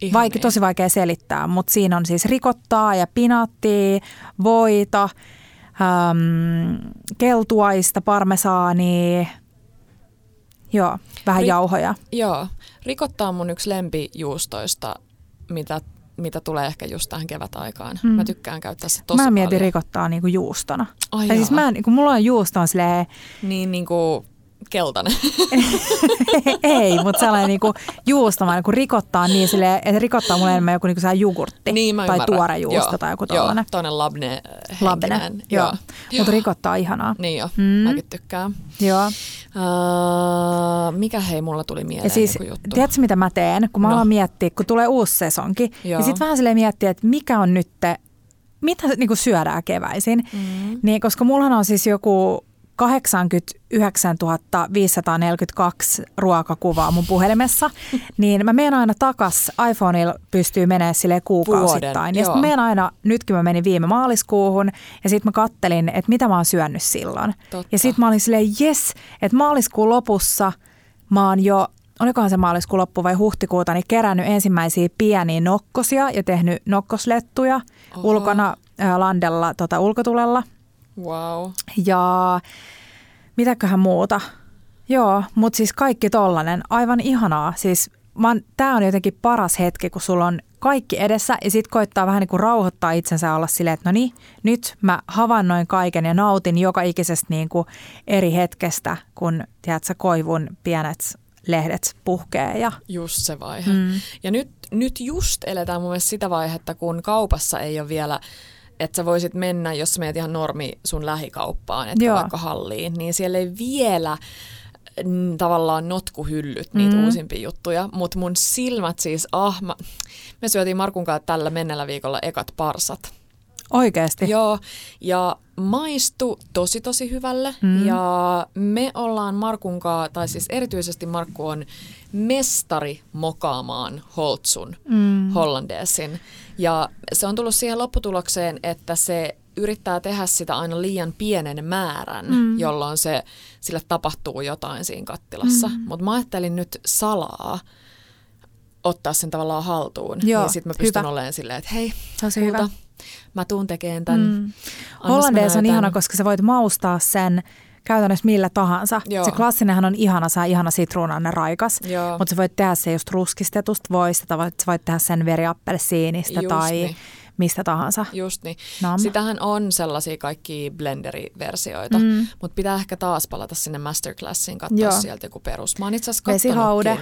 Ihania. Vaikka tosi vaikea selittää, mutta siinä on siis rikottaa ja pinaattia, voita, äm, keltuaista, parmesaania, joo, vähän Ri- jauhoja. Joo, rikottaa on mun yksi lempijuustoista, mitä, mitä tulee ehkä just tähän kevätaikaan. Mm. Mä tykkään käyttää sitä tosi Mä mietin paljon. rikottaa niinku juustona. Ai tai siis jaa. mä, kun mulla on juusto on silleen, Niin, niin kuin keltainen. ei, mutta sellainen niinku juustomainen, kun rikottaa niin silleen, että rikottaa mulle enemmän joku niinku sellainen jogurtti niin tai ymmärrän. tuore juusto Joo, tai joku Joo, tollainen. toinen labne Labne, henkinen. joo. Mutta rikottaa ihanaa. Niin joo, Mm. mäkin tykkään. Joo. Uh, mikä hei mulla tuli mieleen Ja siis, joku juttu? tiedätkö mitä mä teen, kun mä No. alan miettiä, kun tulee uusi sesonki, Joo. ja sitten vähän silleen miettiä, että mikä on nyt, mitä niin kuin syödään keväisin. Mm. Niin, koska mullahan on siis joku 89 542 ruokakuvaa mun puhelimessa, niin mä menen aina takas, iPhoneilla pystyy menemään sille kuukausittain. Vuoden, ja sitten menen aina, nytkin mä menin viime maaliskuuhun, ja sitten mä kattelin, että mitä mä oon syönyt silloin. Totta. Ja sitten mä olin silleen, jes, että maaliskuun lopussa mä oon jo, olikohan se maaliskuun loppu vai huhtikuuta, niin kerännyt ensimmäisiä pieniä nokkosia ja tehnyt nokkoslettuja Oho. ulkona landella tota, ulkotulella. Wow. Ja mitäköhän muuta. Joo, mutta siis kaikki tollanen, aivan ihanaa. Siis tämä on jotenkin paras hetki, kun sulla on kaikki edessä ja sitten koittaa vähän niin kuin rauhoittaa itsensä olla silleen, että no niin, nyt mä havainnoin kaiken ja nautin joka ikisestä niin kuin eri hetkestä, kun tiedätkö, koivun pienet lehdet puhkee ja Just se vaihe. Mm. Ja nyt, nyt just eletään mun mielestä sitä vaihetta, kun kaupassa ei ole vielä, että sä voisit mennä, jos sä meet ihan normi sun lähikauppaan, että Joo. vaikka halliin, niin siellä ei vielä mm, tavallaan notkuhyllyt niitä mm. uusimpia juttuja, mutta mun silmät siis, ah, mä, me syötiin Markun kanssa tällä mennellä viikolla ekat parsat. Oikeasti. Joo, ja maistu tosi tosi hyvälle. Mm. Ja me ollaan Markun kanssa, tai siis erityisesti Markku on mestari mokaamaan Holtsun, mm. hollandeesin. Ja se on tullut siihen lopputulokseen, että se yrittää tehdä sitä aina liian pienen määrän, mm. jolloin se, sille tapahtuu jotain siinä kattilassa. Mm. Mutta mä ajattelin nyt salaa ottaa sen tavallaan haltuun. Joo, niin sitten mä pystyn hyvä. olemaan silleen, että hei, Tosi kulta, hyvä. Mä tuun tekemään tämän. Mm. Hollandeessa on ihana, koska sä voit maustaa sen käytännössä millä tahansa. Joo. Se klassinenhan on ihana, on ihana sitruunainen raikas, Joo. mutta sä voit tehdä se just ruskistetusta voista, tai voit- sä voit tehdä sen veriappelsiinistä Just tai niin. mistä tahansa. Just niin. Nam. Sitähän on sellaisia kaikki blenderi-versioita, mm. mutta pitää ehkä taas palata sinne masterclassiin, katsoa Joo. sieltä joku perus. Mä oon itse asiassa Vesihaude.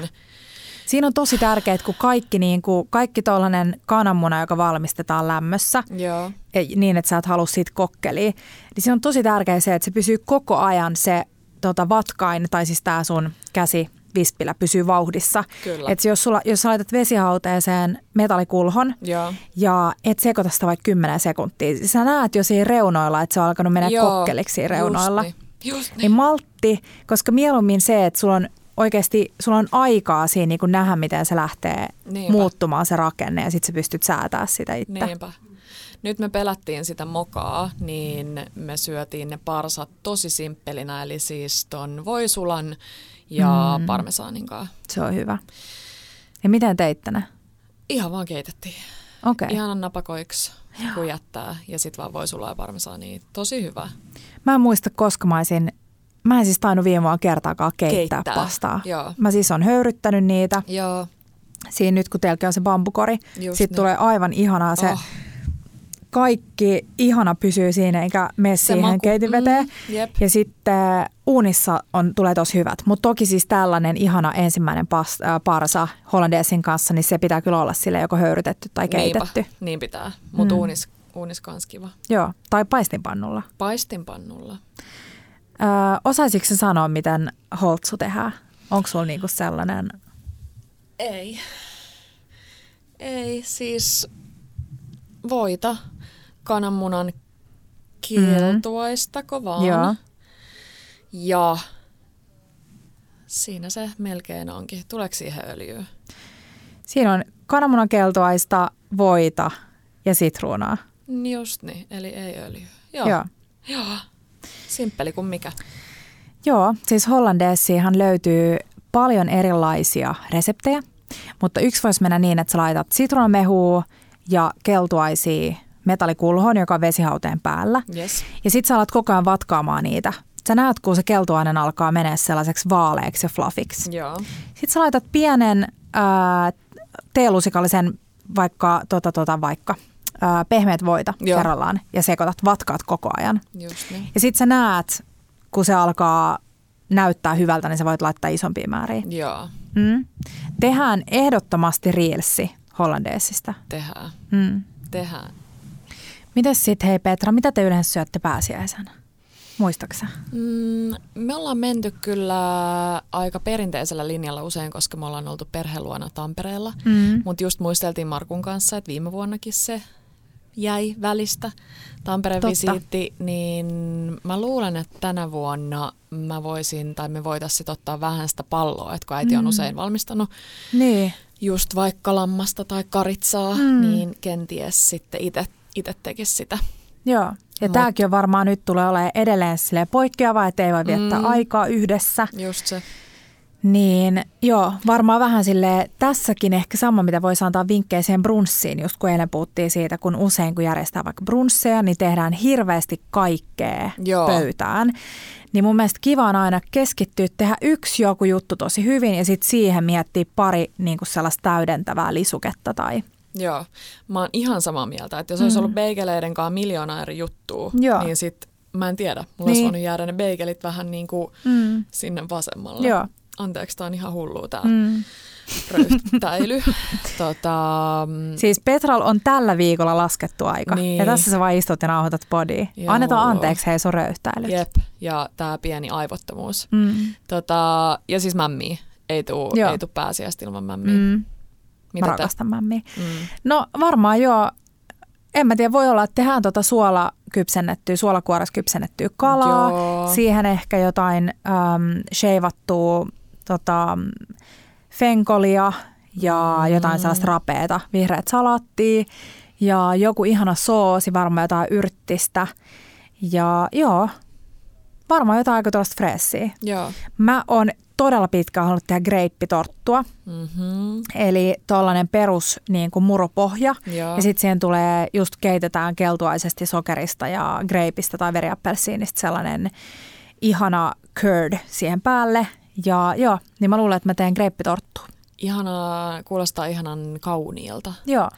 Siinä on tosi tärkeää, että kun kaikki, niin kuin, kaikki tollainen kananmuna, joka valmistetaan lämmössä, Joo. ei- niin, että sä et halua siitä kokkelia, niin se on tosi tärkeää se, että se pysyy koko ajan se tota, vatkain, tai siis tämä sun käsi vispilä pysyy vauhdissa. Kyllä. Et jos, sulla, jos sä laitat vesihauteeseen metallikulhon Joo. ja et sekoita sitä vaikka 10 sekuntia, sä näet jo siinä reunoilla, että se on alkanut mennä Joo. kokkeliksi siinä reunoilla. Just niin. Just niin. Niin maltti, koska mieluummin se, että sulla on oikeasti sulla on aikaa siinä niin nähdä, miten se lähtee Niinpä. muuttumaan se rakenne ja sitten sä pystyt säätämään sitä itse. Niinpä. Nyt me pelättiin sitä mokaa, niin me syötiin ne parsat tosi simppelinä, eli siis ton voisulan ja mm. parmesaanin kanssa. Se on hyvä. Ja miten teitte ne? Ihan vaan keitettiin. Okei. Okay. Ihan napakoiksi, kun jättää. Ja sit vaan voisulaa ja parmesaania. Tosi hyvä. Mä en muista, koska mä olisin, mä en siis tainnut viime vuonna kertaakaan keittää, Keittää, pastaa. joo. Mä siis on höyryttänyt niitä. Joo. Siinä nyt kun teilläkin on se bambukori, Just sitten niin. tulee aivan ihanaa se Oh. kaikki ihana pysyy siinä eikä mene Se siihen maku, keitinveteen. mm, jep. ja sitten uunissa on, tulee tosi hyvät. Mutta toki siis tällainen ihana ensimmäinen pas, äh, parsa hollandeesin kanssa, niin se pitää kyllä olla sille joko höyrytetty tai keitetty. Niinpä, niin pitää. Mutta mm. uunis, uunis kans kiva. Joo, tai paistinpannulla. Paistinpannulla. Ö, osaisitko sanoa, miten holtsu tehdään? Onko sulla niinku sellainen? Ei. Ei, siis voita, kananmunan kieltuaistako vaan. Joo. Ja Siinä se melkein onkin. Tuleeko siihen öljyä? Siinä on kananmunakeltuaista, voita ja sitruunaa. Just niin, eli ei öljyä. Joo. Joo. Joo. Simppeli kuin mikä. Joo, siis hollandeessiinhan löytyy paljon erilaisia reseptejä, mutta yksi voisi mennä niin, että sä laitat sitruunamehua ja keltuaisia metallikulhoon, joka on vesihauteen päällä. Yes. Ja sit sä alat koko ajan vatkaamaan niitä. Sä näet, kun se keltuainen alkaa mennä sellaiseksi vaaleaksi ja fluffiksi. Joo. Sitten sä laitat pienen ää, teelusikallisen vaikka, tota, tota, vaikka pehmeät voita Joo. kerrallaan ja sekoitat, vatkaat koko ajan. Just niin. Ja sitten sä näet, kun se alkaa näyttää hyvältä, niin sä voit laittaa isompia määriä. Joo, Mm. Tehdään ehdottomasti reelsi hollandeesista. tehdään. Mm. Tehdään. Mites sitten, hei Petra, mitä te yleensä syötte pääsiäisenä? Muistaksä? Mm, me ollaan menty kyllä aika perinteisellä linjalla usein, koska me ollaan oltu perheluona Tampereella. Mm. Mutta just muisteltiin Markun kanssa, että viime vuonnakin se jäi välistä Tampereen Totta. visiitti, niin mä luulen, että tänä vuonna mä voisin, tai me voitaisiin ottaa vähän sitä palloa, että kun äiti on Mm. usein valmistanut Niin. just vaikka lammasta tai karitsaa, Mm. niin kenties sitten itse tekisi sitä. Joo. Ja Mut- tämäkin on varmaan nyt tulee olemaan edelleen poikkeava, että ei voi viettää Mm. aikaa yhdessä. Just se. Niin joo, varmaan vähän sille tässäkin ehkä sama, mitä voisi antaa vinkkejä siihen brunssiin, just kun eilen puhuttiin siitä, kun usein kun järjestää vaikka brunsseja, niin tehdään hirveästi kaikkea Joo. pöytään. Niin mun mielestä kiva on aina keskittyä, tehdä yksi joku juttu tosi hyvin ja sitten siihen miettiä pari niin kuin sellaista täydentävää lisuketta tai Joo, mä oon ihan samaa mieltä, että jos olisi Mm. ollut beigeleiden kanssa miljoona eri juttua, Joo. niin sit mä en tiedä, mulla olisi Niin. voinut jäädä ne beigelit vähän niin kuin mm. sinne vasemmalle. Joo. Anteeksi, tää on ihan hullua tää Mm. röyhtäily. tota, mm, Siis Petral on tällä viikolla laskettu aika. Niin. Ja tässä sä vaan istut ja nauhoitat. Joo. Annetaan anteeksi hei sun röyhtäilyt. jep, ja tää pieni aivottomuus. Mm. Tota, ja siis mämmiä. Ei tuu, Joo. ei tuu pääsiäistä ilman mämmiä. Mm. Mä Mitä te? rakastan mämmiä. Mm. No varmaan joo. En mä tiedä, voi olla, että tehdään tuota suola kypsennettyä, suolakuoras kypsennettyä kalaa. Joo. Siihen ehkä jotain äm, sheivattua tota, fenkolia ja Mm. jotain sellaista rapeeta, vihreät salaattia ja joku ihana soosi, varmaan jotain yrttistä. Ja joo, varmaan jotain aika tuollaista freessiä. Joo. Mä oon todella pitkään halunnut tehdä greippitorttua. Mm-hmm. Eli tuollainen perus niin kuin muropohja. Joo. Ja sitten siihen tulee, just keitetään keltuaisesti sokerista ja greipistä tai veriappelsiinista sellainen ihana curd siihen päälle. Ja joo, niin mä luulen, että mä teen greippitorttua. Ihana, kuulostaa ihanan kauniilta. Joo,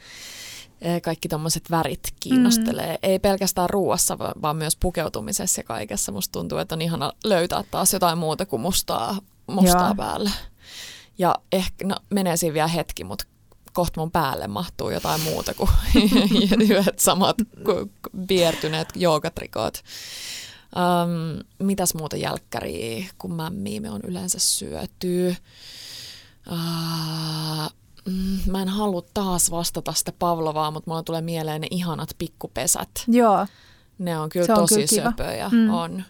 Eh, Kaikki tommoset värit kiinnostelee. Mm. Ei pelkästään ruuassa, va- vaan myös pukeutumisessa ja kaikessa. Musta tuntuu, että on ihana löytää taas jotain muuta kuin mustaa, mustaa Joo. päälle. Ja ehkä, no menee siinä vielä hetki, mutta kohta mun päälle mahtuu jotain muuta kuin yhdet samat biertyneet joogatrikoot. Um, mitäs muuta jälkkäriä kuin mämmiä me on yleensä syöty? Uh, mä en halua taas vastata sitä Pavlovaa, mutta mulla tulee mieleen ne ihanat pikkupesät. joo, Ne on kyllä Se on tosi kyllä söpöjä. Mm. On.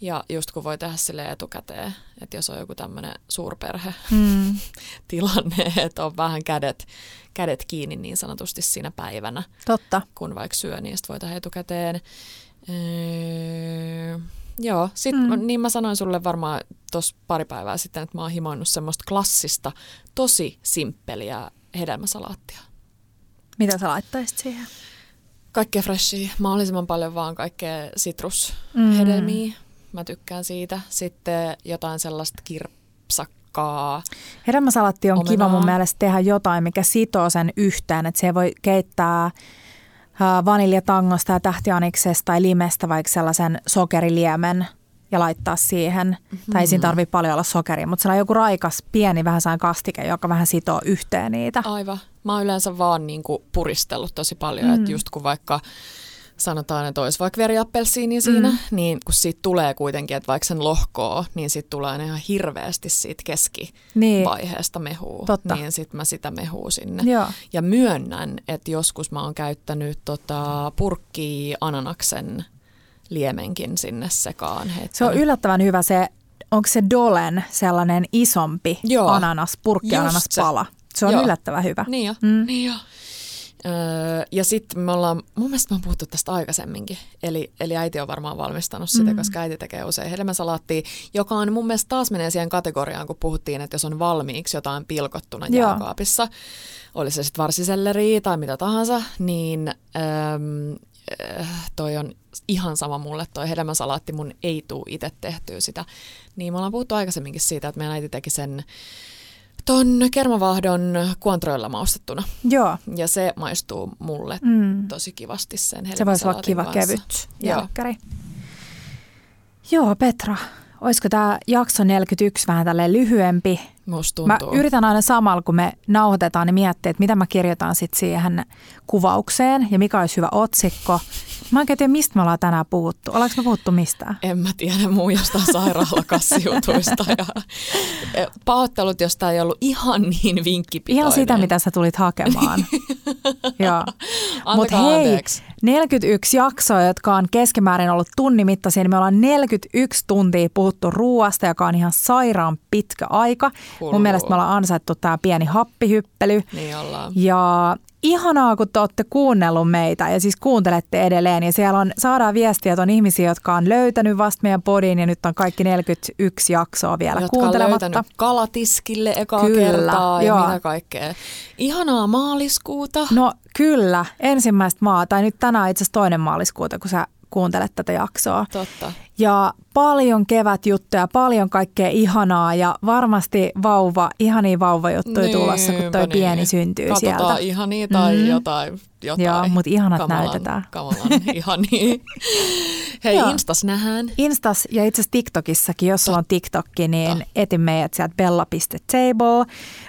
Ja just kun voi tehdä sille etukäteen, että jos on joku tämmöinen suurperhe mm, tilanne, että on vähän kädet, kädet kiinni niin sanotusti siinä päivänä, totta. kun vaikka syö, niin sit voi tehdä etukäteen. Öö, joo, sit, Mm. niin mä sanoin sulle varmaan tuossa pari päivää sitten, että mä oon himoinnut semmoista klassista, tosi simppeliä hedelmäsalaattia. Mitä sä laittaisit siihen? Kaikkea freshia, mahdollisimman paljon vaan kaikkea sitrushedelmiä. Mm. Mä tykkään siitä. Sitten jotain sellaista kirpsakkaa. Hedelmäsalatti on Omenaa. kiva mun mielestä tehdä jotain, mikä sitoo sen yhteen. Että se voi keittää ää, vaniljatangosta ja tähtianiksesta tai limestä vaikka sellaisen sokeriliemen ja laittaa siihen. Mm-hmm. Tai ei siinä tarvitse paljon olla sokeria, mutta se on joku raikas, pieni vähän sellainen kastike, joka vähän sitoo yhteen niitä. Aivan. Mä oon yleensä vaan niinku puristellut tosi paljon, mm. että just kun vaikka sanotaan, että olisi vaikka veriappelsiini siinä, mm. niin kun siitä tulee kuitenkin, että vaikka sen lohkoo, niin siitä tulee aina ihan hirveästi siitä keskivaiheesta Niin. mehua. Totta. Niin sit mä sitä mehuu sinne. Joo. Ja myönnän, että joskus mä oon käyttänyt tota purkki ananaksen liemenkin sinne sekaan. Se on heittänyt. yllättävän hyvä se onko se Dolen sellainen isompi Joo. ananas, purkkiananaspala. Se on Joo. yllättävän hyvä. Niin jo, Mm. niin jo. Öö, ja sitten me ollaan, mun mielestä me on puhuttu tästä aikaisemminkin, eli, eli äiti on varmaan valmistanut sitä, Mm. koska äiti tekee usein hedelmäsalaattia, joka on mun mielestä taas menee siihen kategoriaan, kun puhuttiin, että jos on valmiiksi jotain pilkottuna Joo. jääkaapissa, oli se sitten varsiselleri tai mitä tahansa, niin äh, toi on ihan sama mulle, toi hedelmäsalaatti, mun ei tuu itse tehtyä sitä. Niin me ollaan puhuttu aikaisemminkin siitä, että meidän äiti teki sen ton kermavahdon kuontroilla maustettuna. Joo, Ja se maistuu mulle mm. tosi kivasti sen se voisi olla kiva kanssa. kevyt Joo. jälkkäri. Joo, Petra, olisiko tämä jakso 41 vähän tälleen lyhyempi? Musta Mä tuntuu. yritän aina samalla, kun me nauhoitetaan, niin miettiä, että mitä mä kirjoitan sit siihen kuvaukseen ja mikä olisi hyvä otsikko. Mä en tiedä, mistä me ollaan tänään puhuttu. Ollaanko me puhuttu mistään? En mä tiedä muu jostain sairaalakassijutuista. ja e, pahoittelut, jos tää ei ollut ihan niin vinkkipitoinen. Ihan sitä, mitä sä tulit hakemaan. Joo. Mutta hei, anteeksi. 41 jaksoa, jotka on keskimäärin ollut tunnin mittaisia, niin me ollaan 41 tuntia puhuttu ruoasta, joka on ihan sairaan pitkä aika. Hullua. Mun mielestä me ollaan ansaittu tämä pieni happihyppely. Niin ollaan. Ja ihanaa, kun te olette kuunnellut meitä ja siis kuuntelette edelleen. Ja siellä on, saadaan viestiä, että on ihmisiä, jotka on löytänyt vasta meidän podin ja nyt on kaikki 41 jaksoa vielä Jotka kuuntelematta. löytänyt kalatiskille ekaa Kyllä, kertaa ja joo. mitä kaikkea. Ihanaa maaliskuuta. No kyllä, ensimmäistä maa, tai nyt tänään itse asiassa toinen maaliskuuta, kun sä kuuntelet tätä jaksoa. Totta. Ja paljon kevätjuttuja, paljon kaikkea ihanaa ja varmasti vauva, ihania vauvajuttuja Niinpä tulossa, kun toi niin. pieni syntyy Katsotaan sieltä. ihania tai Mm. jotain, jotain. Joo, mut ihanat kamalan, näytetään. Kamalan ihania. Hei, Joo. Instas nähdään. Instas ja itse asiassa TikTokissakin, jos sulla on TikTokki, niin eti meidät sieltä bella.table.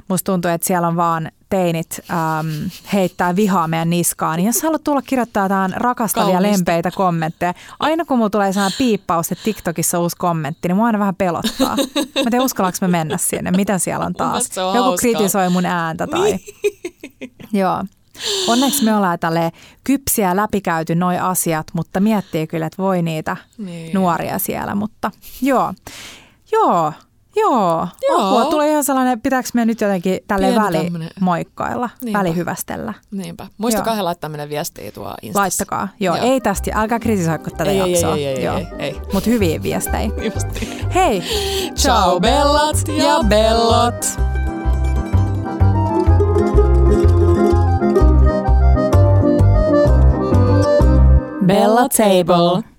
Musta tuntuu, että siellä on vaan teinit äm, heittää vihaa meidän niskaan. Niin jos haluat tulla kirjoittaa tähän rakastavia Kaunista. lempeitä kommentteja, aina kun mulla tulee sellainen piippaus, että TikTokissa on uusi kommentti, niin mua aina vähän pelottaa. Mä en tiedä, uskallaanko me mennä sinne, mitä siellä on taas. on Joku hauskaa. Niin. kritisoi mun ääntä tai... Joo. Onneksi me ollaan tälle kypsiä läpikäyty noi asiat, mutta miettii kyllä, että voi niitä Niin. nuoria siellä, mutta joo. Joo, joo. Joo. Apua, tulee ihan sellainen, pitääkö me nyt jotenkin tälle väli tämmönen- moikkailla, Niinpä. välihyvästellä. Niinpä. Muistakaa Joo. laittaa meille viestiä tuo Instassa. Laittakaa. Joo, Joo. ei tästä, älkää kritisoiko tätä Ei, ei, jaksoa. ei, ei, joo. ei, ei. Mutta hyviä viestejä. Justi. Hei, Ciao bellat ja bellot! Bella Table.